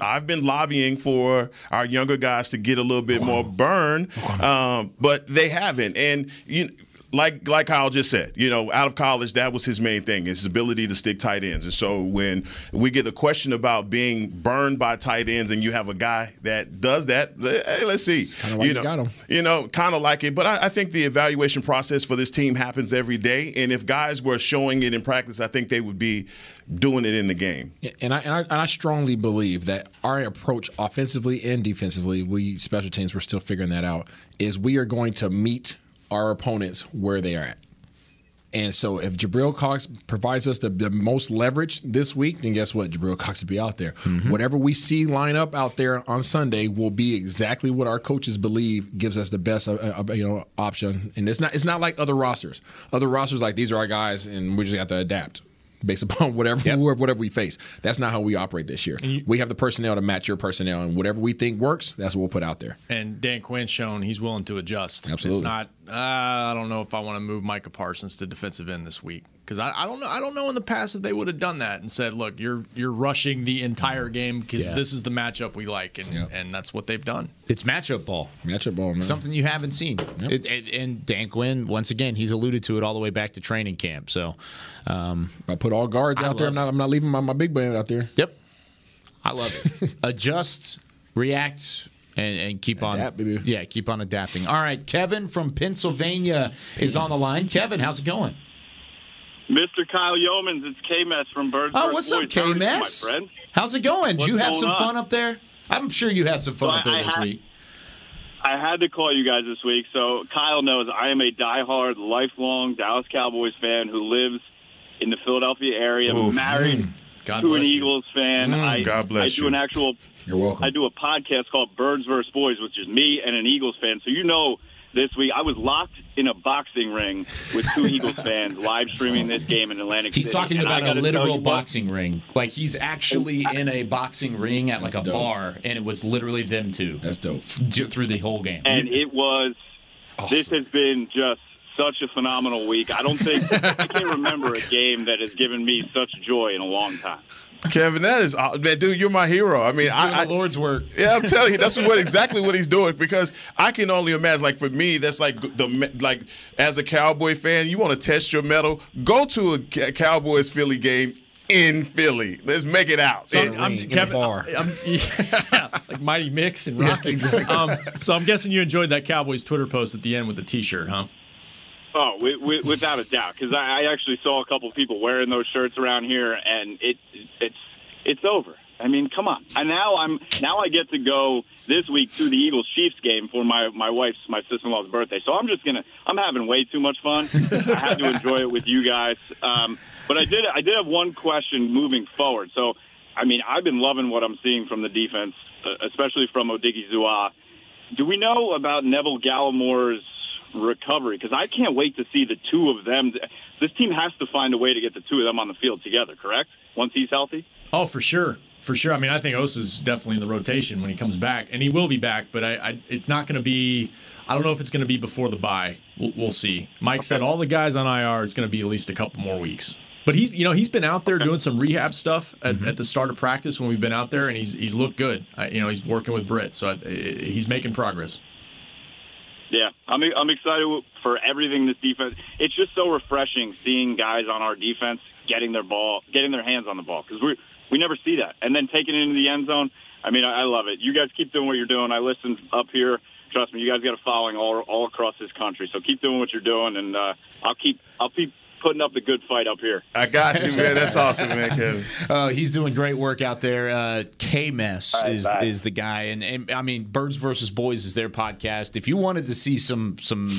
[SPEAKER 6] I've been lobbying for our younger guys to get a little bit more burn, um, but they haven't. And you, like like Kyle just said, you know, out of college, that was his main thing, his ability to stick tight ends. And so when we get the question about being burned by tight ends, and you have a guy that does that, hey, let's see,
[SPEAKER 7] you
[SPEAKER 6] know, you know, kind of like it. But I, I think the evaluation process for this team happens every day. And if guys were showing it in practice, I think they would be doing it in the game.
[SPEAKER 7] And I, and I and I strongly believe that our approach offensively and defensively, we special teams, we're still figuring that out, is we are going to meet our opponents where they are at. And so if Jabril Cox provides us the, the most leverage this week, then guess what? Jabril Cox will be out there. Whatever we see line up out there on Sunday will be exactly what our coaches believe gives us the best uh, uh, you know option. And it's not it's not like other rosters. Other rosters like these are our guys, and we just got to adapt based upon *laughs* whatever whoever- whatever we face. That's not how we operate this year. we have the personnel to match your personnel, and whatever we think works, that's what we'll put out there.
[SPEAKER 8] and Dan Quinn's shown he's willing to adjust.
[SPEAKER 7] Absolutely.
[SPEAKER 8] It's not. Uh, I don't know if I want to move Micah Parsons to defensive end this week because I, I don't know. I don't know in the past if they would have done that and said, "Look, you're you're rushing the entire game because
[SPEAKER 5] Yeah.
[SPEAKER 8] this is the matchup we like," and and that's what they've done.
[SPEAKER 5] It's matchup ball.
[SPEAKER 7] Matchup ball, man.
[SPEAKER 5] Something you haven't seen. It, it, and Dan Quinn, once again, he's alluded to it all the way back to training camp. So, um,
[SPEAKER 7] if I put all guards
[SPEAKER 5] I
[SPEAKER 7] out there, I'm
[SPEAKER 5] love
[SPEAKER 7] not I'm not leaving my, my big man out there.
[SPEAKER 5] Yep. I love it. *laughs* Adjust, react, and, and keep on.
[SPEAKER 7] Adapt, baby.
[SPEAKER 5] Yeah, keep on adapting. All right, Kevin from Pennsylvania is on the line. Kevin, how's it going?
[SPEAKER 13] Mr. Kyle Youmans, it's K-Mess from Birds.
[SPEAKER 5] Oh, what's up, K Mess?
[SPEAKER 13] My friend.
[SPEAKER 5] How's it going? Did you have some
[SPEAKER 13] on?
[SPEAKER 5] fun up there? I'm sure you had some fun
[SPEAKER 13] So
[SPEAKER 5] up there
[SPEAKER 13] I- I
[SPEAKER 5] this
[SPEAKER 13] had-
[SPEAKER 5] week.
[SPEAKER 13] I had to call you guys this week. So Kyle knows I am a diehard, lifelong Dallas Cowboys fan who lives in the Philadelphia area,
[SPEAKER 6] Oof.
[SPEAKER 13] married
[SPEAKER 8] God
[SPEAKER 13] to an
[SPEAKER 8] you.
[SPEAKER 13] Eagles fan.
[SPEAKER 6] Mm,
[SPEAKER 13] I,
[SPEAKER 6] God bless
[SPEAKER 13] I do
[SPEAKER 6] you.
[SPEAKER 13] an actual.
[SPEAKER 7] You're welcome.
[SPEAKER 13] I do a podcast called Birds vs. Boys, which is me and an Eagles fan. So you know, this week I was locked in a boxing ring with two *laughs* Eagles fans, live streaming this game in Atlantic
[SPEAKER 5] He's
[SPEAKER 13] City. He's talking
[SPEAKER 5] about a literal
[SPEAKER 13] you what,
[SPEAKER 5] boxing ring. Like he's actually in a boxing ring at like a
[SPEAKER 7] dope.
[SPEAKER 5] bar, and it was literally them two.
[SPEAKER 7] That's dope.
[SPEAKER 5] through the whole game.
[SPEAKER 13] and it was. This has been just such a phenomenal week. I don't think I can't remember a game that has given me such joy in a long time.
[SPEAKER 6] Kevin, that is uh, man, dude. You're my hero. I mean,
[SPEAKER 5] He's doing
[SPEAKER 6] I,
[SPEAKER 5] the Lord's work.
[SPEAKER 6] Yeah, I'm telling you, that's *laughs* what exactly what he's doing because I can only imagine. Like for me, that's like the like as a Cowboy fan, you want to test your metal. Go to a Cowboys Philly game in Philly. Let's make it out.
[SPEAKER 8] So
[SPEAKER 6] And-
[SPEAKER 8] I'm, I'm,
[SPEAKER 7] ring, in a
[SPEAKER 8] Kevin,
[SPEAKER 7] bar.
[SPEAKER 8] I'm, yeah, like Mighty Mick's and Rocky. um, so I'm guessing you enjoyed that Cowboys Twitter post at the end with the T-shirt, huh?
[SPEAKER 13] Oh, wi- wi- without a doubt, because I, actually saw a couple people wearing those shirts around here, and it it's it's over. I mean, come on. And now I'm now I get to go this week to the Eagles Chiefs game for my my wife's my sister in law's birthday. So I'm just gonna I'm having way too much fun. I had to enjoy it with you guys. Um, but I did I did have one question moving forward. So I mean I've been loving what I'm seeing from the defense, uh, especially from Odighizuwa. Do we know about Neville Gallimore's recovery? Because I can't wait to see the two of them. This team has to find a way to get the two of them on the field together. Correct? Once he's healthy.
[SPEAKER 8] Oh, for sure. for sure. I mean, I think Osa's definitely in the rotation when he comes back, and he will be back. But I, I it's not going to be. I don't know if it's going to be before the bye. We'll, we'll see. Mike said all the guys on IR is going to be at least a couple more weeks. But he's, you know, he's been out there doing some rehab stuff at,
[SPEAKER 5] Mm-hmm.
[SPEAKER 8] at the start of practice when we've been out there, and he's he's looked good. I, you know, he's working with Britt, so I, he's making progress.
[SPEAKER 13] Yeah, I'm I'm excited for everything this defense. It's just so refreshing seeing guys on our defense getting their ball, getting their hands on the ball because we we never see that, and then taking it into the end zone. I mean, I, I love it. You guys keep doing what you're doing. I listen up here. Trust me, you guys got a following all all across this country. So keep doing what you're doing, and uh, I'll keep I'll keep putting up the good fight up here.
[SPEAKER 6] I got you, man. That's awesome, man, Kevin. *laughs*
[SPEAKER 5] Uh, he's doing great work out there. Uh, K Mess
[SPEAKER 13] All right,
[SPEAKER 5] is
[SPEAKER 13] bye.
[SPEAKER 5] is the guy, and, and I mean, Birds versus Boys is their podcast. If you wanted to see some some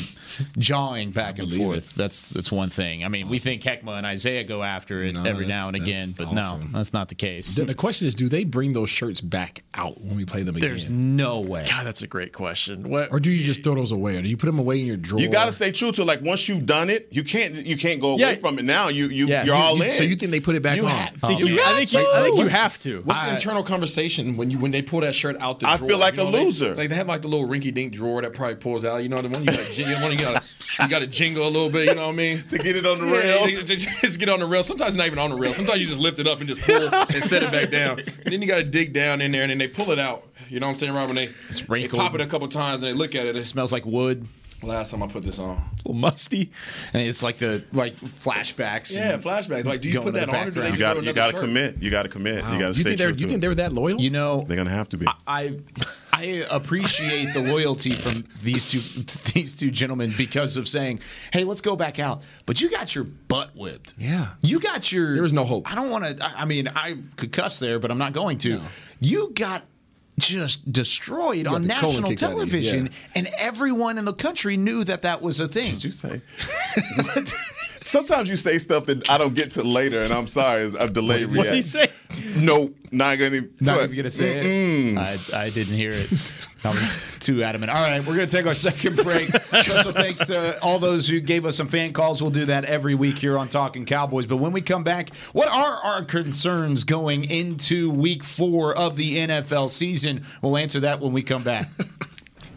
[SPEAKER 5] jawing back and forth, that's that's one thing. I mean, we think Heckma and Isaiah go after it
[SPEAKER 7] No,
[SPEAKER 5] every now and again,
[SPEAKER 7] that's
[SPEAKER 5] but no, that's not the case.
[SPEAKER 7] The, the question is, do they bring those shirts back out when we play them again?
[SPEAKER 5] There's no way.
[SPEAKER 8] God, that's a great question. What?
[SPEAKER 7] Or do you just throw those away, or do you put them away in your drawer?
[SPEAKER 6] You got to stay true to like once you've done it, you can't you can't go away
[SPEAKER 7] Yeah.
[SPEAKER 6] from it. Now you you
[SPEAKER 7] Yeah,
[SPEAKER 6] you're all
[SPEAKER 7] you-
[SPEAKER 6] in.
[SPEAKER 7] So you think they put it back
[SPEAKER 6] You
[SPEAKER 7] on?
[SPEAKER 6] ha-
[SPEAKER 7] Oh.
[SPEAKER 6] think you
[SPEAKER 7] Yeah. I think you- I think you
[SPEAKER 8] have to.
[SPEAKER 7] What's the internal conversation when you when they pull that shirt out the
[SPEAKER 6] I
[SPEAKER 7] drawer?
[SPEAKER 6] feel like
[SPEAKER 7] You know,
[SPEAKER 6] a
[SPEAKER 7] they-
[SPEAKER 6] loser.
[SPEAKER 7] like they have like the little rinky dink drawer that probably pulls out. You know the one you got to you, know, you got you got to jingle a little bit. You know what I mean?
[SPEAKER 6] to get it on the
[SPEAKER 7] Yeah,
[SPEAKER 6] rails.
[SPEAKER 7] to- to just get on the rail. Sometimes not even on the rail. Sometimes you just lift it up and just pull and set it back down. And then you got to dig down in there and then they pull it out. You know what I'm saying, Rob? When they, they pop it a couple times and they look at it. It
[SPEAKER 5] smells like wood.
[SPEAKER 7] Last time I put this on, it's
[SPEAKER 5] a little musty, and it's like the like flashbacks.
[SPEAKER 7] Yeah, flashbacks. Like, do you put that on or do they.
[SPEAKER 6] You got you got to commit. You got to commit.
[SPEAKER 7] Wow.
[SPEAKER 6] You got to
[SPEAKER 7] you
[SPEAKER 6] stay
[SPEAKER 7] think they're-
[SPEAKER 6] true
[SPEAKER 7] do you think they're that loyal?
[SPEAKER 5] You know,
[SPEAKER 6] They're gonna have to be.
[SPEAKER 5] I I appreciate the loyalty from these two these two gentlemen because of saying, "Hey, let's go back out." But you got your butt whipped.
[SPEAKER 7] Yeah.
[SPEAKER 5] You got your.
[SPEAKER 7] There was no hope.
[SPEAKER 5] I don't want to. I I mean, I could cuss there, but I'm not going to. You got just destroyed on national
[SPEAKER 7] kicked out of you,
[SPEAKER 5] television,
[SPEAKER 7] yeah.
[SPEAKER 5] and everyone in the country knew that that was a thing.
[SPEAKER 6] Did you say? *laughs* *laughs* Sometimes you say stuff that I don't get to later, and I'm sorry. I've delayed.
[SPEAKER 5] What did he
[SPEAKER 6] reaction. Nope, not gonna.
[SPEAKER 5] Not
[SPEAKER 6] what?
[SPEAKER 5] even gonna say
[SPEAKER 6] Mm-mm.
[SPEAKER 5] it. I, I didn't hear it. I was too adamant. All right, we're gonna take our second break. *laughs* Special thanks to all those who gave us some fan calls. We'll do that every week here on Talking Cowboys. But when we come back, what are our concerns going into Week Four of the NFL season? We'll answer that when we come back. *laughs*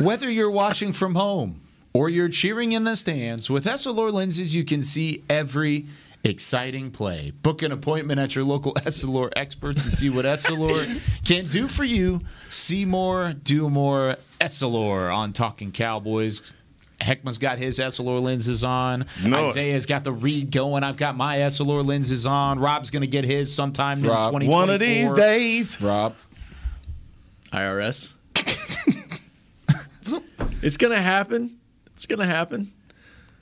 [SPEAKER 5] Whether you're watching from home or you're cheering in the stands, with Essilor lenses, you can see every exciting play. Book an appointment at your local Essilor experts and see what Essilor *laughs* can do for you. See more, do more. Essilor on Talking Cowboys. Heckman's got his Essilor lenses on.
[SPEAKER 6] No.
[SPEAKER 5] Isaiah's got the read going. I've got my Essilor lenses on. Rob's going to get his sometime in
[SPEAKER 7] Rob,
[SPEAKER 5] 2024.
[SPEAKER 6] One of these days.
[SPEAKER 7] Rob.
[SPEAKER 8] IRS. It's gonna happen. It's gonna happen.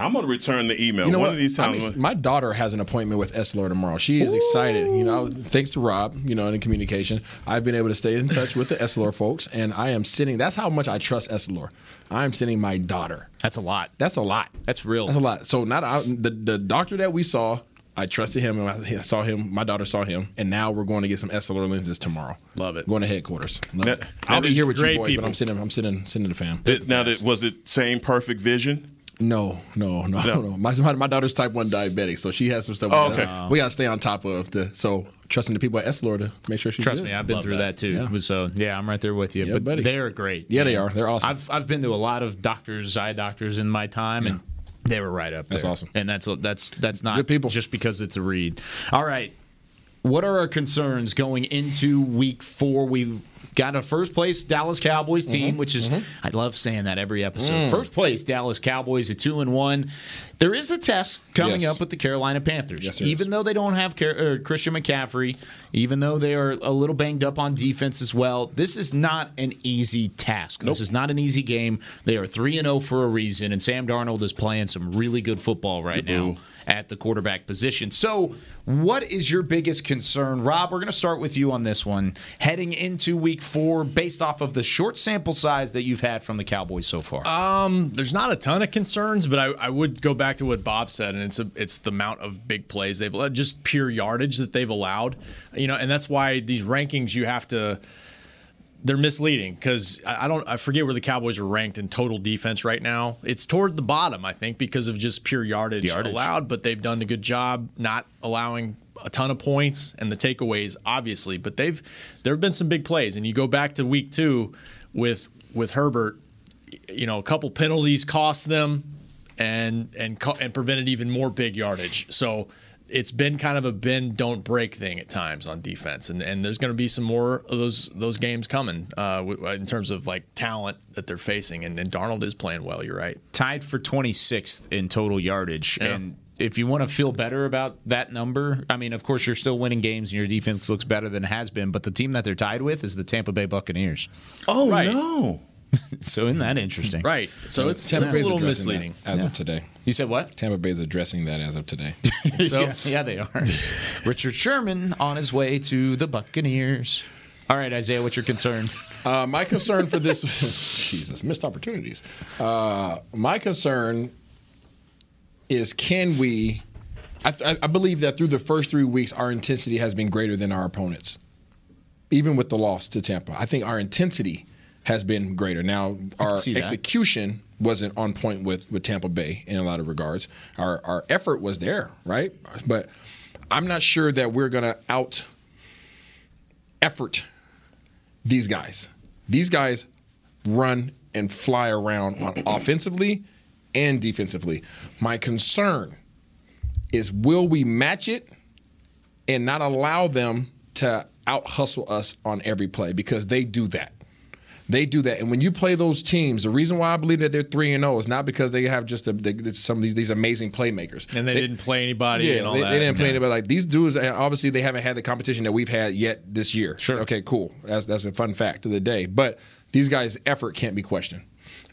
[SPEAKER 6] I'm gonna return the email.
[SPEAKER 7] You know
[SPEAKER 6] One
[SPEAKER 7] what?
[SPEAKER 6] of these
[SPEAKER 7] I'm
[SPEAKER 6] times.
[SPEAKER 7] ex- my daughter has an appointment with Essilor tomorrow. She is excited. You know, thanks to Rob, you know, in communication, I've been able to stay in touch with the Essilor *laughs* folks, and I am sending. That's how much I trust Essilor. I'm sending my daughter.
[SPEAKER 5] That's a lot.
[SPEAKER 7] That's a lot.
[SPEAKER 5] That's real.
[SPEAKER 7] That's a lot. So not I, the the doctor that we saw. I trusted him, and I saw him. My daughter saw him, and now we're going to get some Essilor lenses tomorrow.
[SPEAKER 8] Love it.
[SPEAKER 7] Going to headquarters. Love
[SPEAKER 6] Now-
[SPEAKER 7] it. I'll be here with you boys,
[SPEAKER 8] people.
[SPEAKER 7] but I'm sending. I'm sending sending the fam.
[SPEAKER 6] Did- now, that, was it same perfect vision?
[SPEAKER 7] No, no, no,
[SPEAKER 6] No.
[SPEAKER 7] no. My, my, my daughter's type one diabetic, so she has some stuff.
[SPEAKER 6] Oh,
[SPEAKER 7] we
[SPEAKER 6] okay.
[SPEAKER 7] gotta- we got to stay on top of the. So trusting the people at Essilor to make sure she's
[SPEAKER 5] Trust
[SPEAKER 7] good.
[SPEAKER 5] me, I've been through that, too. So yeah, I'm right there with you.
[SPEAKER 7] Yeah,
[SPEAKER 5] but
[SPEAKER 7] buddy.
[SPEAKER 5] they're great.
[SPEAKER 7] Yeah, they are. They're awesome.
[SPEAKER 5] I've I've been to a lot of doctors, eye doctors in my time, and they were right up there.
[SPEAKER 7] That's awesome.
[SPEAKER 5] And that's that's that's not
[SPEAKER 7] Good people.
[SPEAKER 5] just because it's a read. All right. What are our concerns going into week four? We've got a first place Dallas Cowboys team, which is I love saying that every episode.
[SPEAKER 7] Mm-hmm. Mm.
[SPEAKER 5] First place Dallas Cowboys at two and one. There is a test coming
[SPEAKER 7] Yes.
[SPEAKER 5] up with the Carolina Panthers.
[SPEAKER 7] Yes, there
[SPEAKER 5] even though they don't have Car- uh, Christian McCaffrey, even though they are a little banged up on defense as well, this is not an easy task. This is not an easy game. They are three and zero for a reason, and Sam Darnold is playing some really good football right now at the quarterback position. So, what is your biggest concern, Rob? We're going to start with you on this one. Heading into Week Four, based off of the short sample size that you've had from the Cowboys so far.
[SPEAKER 8] Um, there's not a ton of concerns, but I, I would go back to what Bob said, and it's a, it's the amount of big plays they've allowed, just pure yardage that they've allowed. You know, and that's why these rankings you have to. They're misleading because I I don't I forget where the Cowboys are ranked in total defense right now. It's toward the bottom, I think, because of just pure yardage,
[SPEAKER 5] Yardage.
[SPEAKER 8] allowed. But they've done a good job not allowing a ton of points and the takeaways, obviously. But they've there have been some big plays, and you go back to week two with with Herbert you know, a couple penalties cost them and and and prevented even more big yardage. So it's been kind of a bend don't break thing at times on defense, and and there's going to be some more of those those games coming uh, in terms of like talent that they're facing. And, and Darnold is playing well. You're right.
[SPEAKER 5] tied for 26th in total yardage.
[SPEAKER 8] Yeah.
[SPEAKER 5] And if you want to feel better about that number, I mean, of course, you're still winning games and your defense looks better than it has been, but the team that they're tied with is the Tampa Bay Buccaneers.
[SPEAKER 6] Oh
[SPEAKER 8] Right.
[SPEAKER 6] no! *laughs*
[SPEAKER 5] So, isn't that interesting?
[SPEAKER 8] Right. So it's,
[SPEAKER 7] Tampa
[SPEAKER 8] it's a little misleading.
[SPEAKER 7] that as of today.
[SPEAKER 5] You said what?
[SPEAKER 7] Tampa Bay's addressing that as of today. *laughs*
[SPEAKER 8] So
[SPEAKER 5] yeah, yeah, they are. *laughs* Richard Sherman on his way to the Buccaneers. All right, Isaiah, what's your concern?
[SPEAKER 7] Uh, my concern for this, Jesus, missed opportunities. Uh, my concern is can we? I, I, I believe that through the first three weeks, our intensity has been greater than our opponents, even with the loss to Tampa. I think our intensity has been greater. Now, our execution wasn't on point with, with Tampa Bay in a lot of regards. Our our effort was there, right? But I'm not sure that we're going to out effort these guys. These guys run and fly around on *clears throat* offensively and defensively. My concern is will we match it and not allow them to out hustle us on every play because they do that. They do that, and when you play those teams, the reason why I believe that they're three and zero is not because they have just a, they, some of these, these amazing playmakers,
[SPEAKER 8] and they, didn't play anybody and all
[SPEAKER 7] they,
[SPEAKER 8] that.
[SPEAKER 7] they didn't play
[SPEAKER 8] Yeah.
[SPEAKER 7] anybody. Like these dudes, obviously, they haven't had the competition that we've had yet this year. Sure. Okay, cool. That's that's a fun fact of the day. But these guys' effort can't be questioned.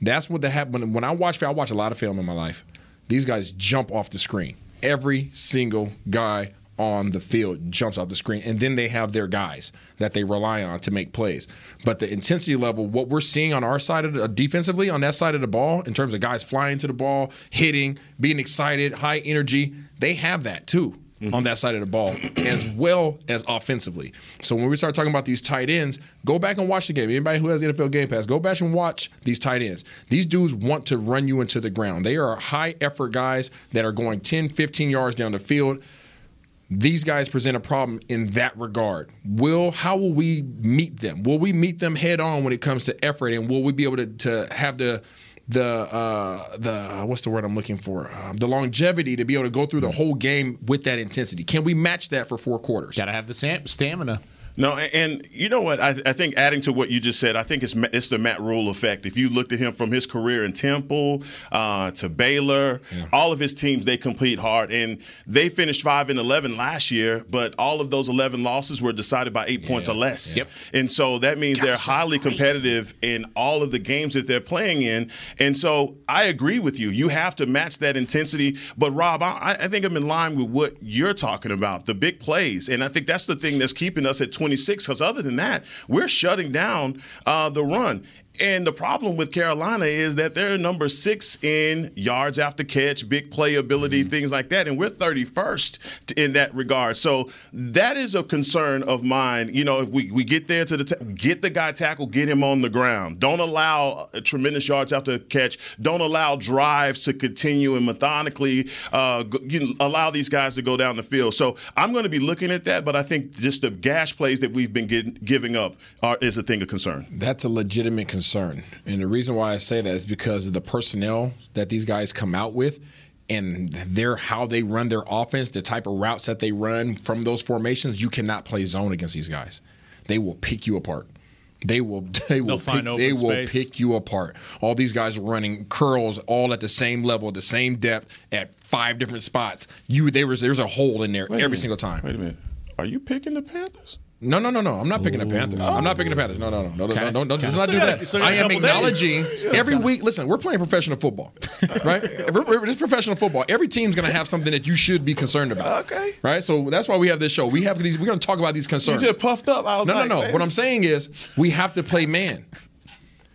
[SPEAKER 7] That's what the happen when I watch. I watch a lot of film in my life. These guys jump off the screen. Every single guy on the field jumps off the screen, and then they have their guys that they rely on to make plays. But the intensity level, what we're seeing on our side of the, uh, defensively on that side of the ball, in terms of guys flying to the ball, hitting, being excited, high energy, they have that too on that side of the ball, *clears throat* as well as offensively. So when we start talking about these tight ends, go back and watch the game. Anybody who has the NFL Game Pass, go back and watch these tight ends. These dudes want to run you into the ground. They are high effort guys that are going 10, 15 yards down the field these guys present a problem in that regard. Will how will we meet them? Will we meet them head on when it comes to effort, and will we be able to, to have the the uh, the what's the word I'm looking for? Um, the longevity to be able to go through the whole game with that intensity. Can we match that for four quarters?
[SPEAKER 5] Got to have the stamina.
[SPEAKER 6] No, and, and you know what? I, I think adding to what you just said, I think it's it's the Matt Rhule effect. If you looked at him from his career in Temple uh, to Baylor, all of his teams they compete hard, and they finished five and eleven last year. But all of those eleven losses were decided by eight points or less.
[SPEAKER 5] Yep.
[SPEAKER 6] And so that means they're highly competitive in all of the games that they're playing in. And so I agree with you. You have to match that intensity. But Rob, I, I think I'm in line with what you're talking about, the big plays. And I think that's the thing that's keeping us at 26. Because other than that, we're shutting down uh, the run. And the problem with Carolina is that they're number six in yards after catch, big playability, things like that. And we're 31st in that regard. So that is a concern of mine. You know, if we, we get there to the, ta- get the guy tackled, get him on the ground. Don't allow uh, tremendous yards after catch. Don't allow drives to continue and methodically uh, you know, allow these guys to go down the field. So I'm going to be looking at that. But I think just the gash plays that we've been getting, giving up are, is a thing of concern.
[SPEAKER 7] That's a legitimate concern. And the reason why I say that is because of the personnel that these guys come out with and their how they run their offense, the type of routes that they run from those formations, you cannot play zone against these guys. They will pick you apart. They will *laughs* they will
[SPEAKER 8] They'll
[SPEAKER 7] pick,
[SPEAKER 8] find open
[SPEAKER 7] they will
[SPEAKER 8] space.
[SPEAKER 7] pick you apart. All these guys are running curls all at the same level, the same depth at five different spots. You there was there's a hole in there
[SPEAKER 6] Wait
[SPEAKER 7] every single time.
[SPEAKER 6] Wait a minute. Are you picking the Panthers?
[SPEAKER 7] No, no, no, no. I'm not picking the Panthers. I'm not picking the Panthers. No, no, no, no, no,
[SPEAKER 6] Kinda-
[SPEAKER 7] no, no, no. Let's
[SPEAKER 6] kinda-
[SPEAKER 7] not do that.
[SPEAKER 6] got- still got
[SPEAKER 7] I
[SPEAKER 6] a
[SPEAKER 7] am acknowledging *laughs*
[SPEAKER 6] Still
[SPEAKER 7] every week. Listen, we're playing professional football, right? We're- we're- This professional football. Every team's going to have something that you should be concerned about.
[SPEAKER 6] Okay.
[SPEAKER 7] Right. So that's why we have this show. We have these. We're going to talk about these concerns.
[SPEAKER 6] You just puffed up. I was
[SPEAKER 7] no,
[SPEAKER 6] like,
[SPEAKER 7] no, no.
[SPEAKER 6] man.
[SPEAKER 7] What I'm saying is we have to play man.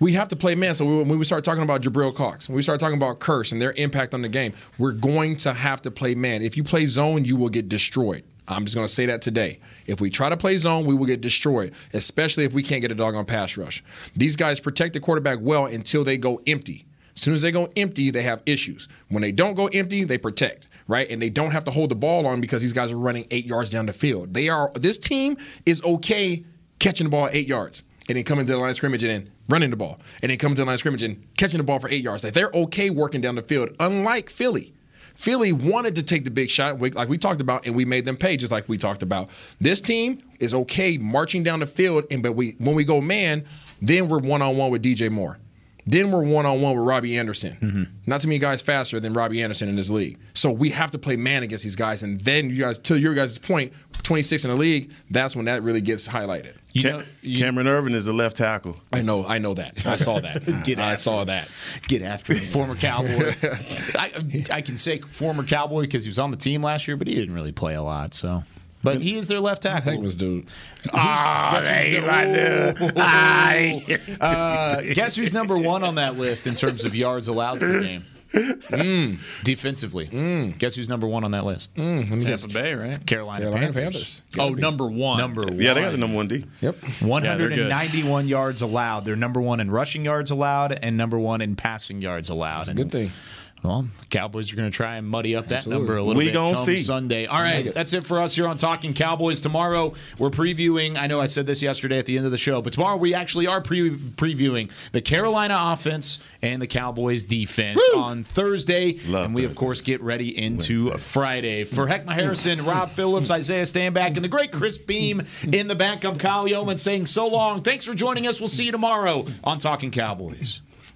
[SPEAKER 7] We have to play man. So when we start talking about Jabril Cox, when we start talking about Kearse and their impact on the game, we're going to have to play man. If you play zone, you will get destroyed. I'm just going to say that today. If we try to play zone, we will get destroyed, especially if we can't get a dog on pass rush. These guys protect the quarterback well until they go empty. As soon as they go empty, they have issues. When they don't go empty, they protect, right? And they don't have to hold the ball on because these guys are running eight yards down the field. They are. This team is okay catching the ball eight yards and then coming to the line of scrimmage and then running the ball, and then coming to the line of scrimmage and catching the ball for eight yards. Like they're okay working down the field, unlike Philly. Philly wanted to take the big shot, like we talked about, and we made them pay, just like we talked about. This team is okay marching down the field, and but we when we go man, then we're one on one with DJ Moore. Then we're one on one with Robbie Anderson. Mm-hmm. Not too many guys faster than Robbie Anderson in this league. So we have to play man against these guys. And then you guys, to your guys' point, 26 in the league, that's when that really gets highlighted.
[SPEAKER 6] Cam- Cameron Erving is a left tackle.
[SPEAKER 7] I know, I know that. I saw that. *laughs*
[SPEAKER 5] Get
[SPEAKER 7] I
[SPEAKER 5] after
[SPEAKER 7] saw
[SPEAKER 5] it.
[SPEAKER 7] that.
[SPEAKER 5] Get after him. Former Cowboy. *laughs* I, I can say former Cowboy because he was on the team last year, but he didn't really play a lot. So, but he is their left tackle.
[SPEAKER 7] Famous dude.
[SPEAKER 5] Ah,
[SPEAKER 6] Oh,
[SPEAKER 5] guess who's
[SPEAKER 6] hey,
[SPEAKER 5] the-
[SPEAKER 6] my dude.
[SPEAKER 5] Ooh.
[SPEAKER 6] Aye. *laughs*
[SPEAKER 5] Uh, guess who's number one on that list in terms of yards allowed per game? Mm, defensively. Mm, guess who's number one on that list?
[SPEAKER 8] Mm, Tampa Bay, right?
[SPEAKER 5] Carolina,
[SPEAKER 7] Carolina
[SPEAKER 5] Panthers.
[SPEAKER 7] Panthers.
[SPEAKER 8] Oh, number one.
[SPEAKER 5] Number one.
[SPEAKER 6] Yeah, they got the number one D.
[SPEAKER 7] Yep.
[SPEAKER 5] 191 yards allowed. They're number one in rushing yards allowed and number one in passing yards allowed. And,
[SPEAKER 7] Good thing.
[SPEAKER 5] Well, the Cowboys are going to try and muddy up that
[SPEAKER 7] Absolutely.
[SPEAKER 5] number a little
[SPEAKER 6] We
[SPEAKER 5] bit.
[SPEAKER 6] gonna
[SPEAKER 5] come
[SPEAKER 6] see.
[SPEAKER 5] Sunday. All right, that's it for us here on Talking Cowboys. Tomorrow we're previewing. I know I said this yesterday at the end of the show, but tomorrow we actually are pre- previewing the Carolina offense and the Cowboys defense on Thursday,
[SPEAKER 6] Love
[SPEAKER 5] and we of course get ready into Friday. For Heckma Harrison, Rob Phillips, Isaiah Stanback, and the great Chris Beam in the back. I'm Kyle Youmans saying so long. Thanks for joining us. We'll see you tomorrow on Talking Cowboys.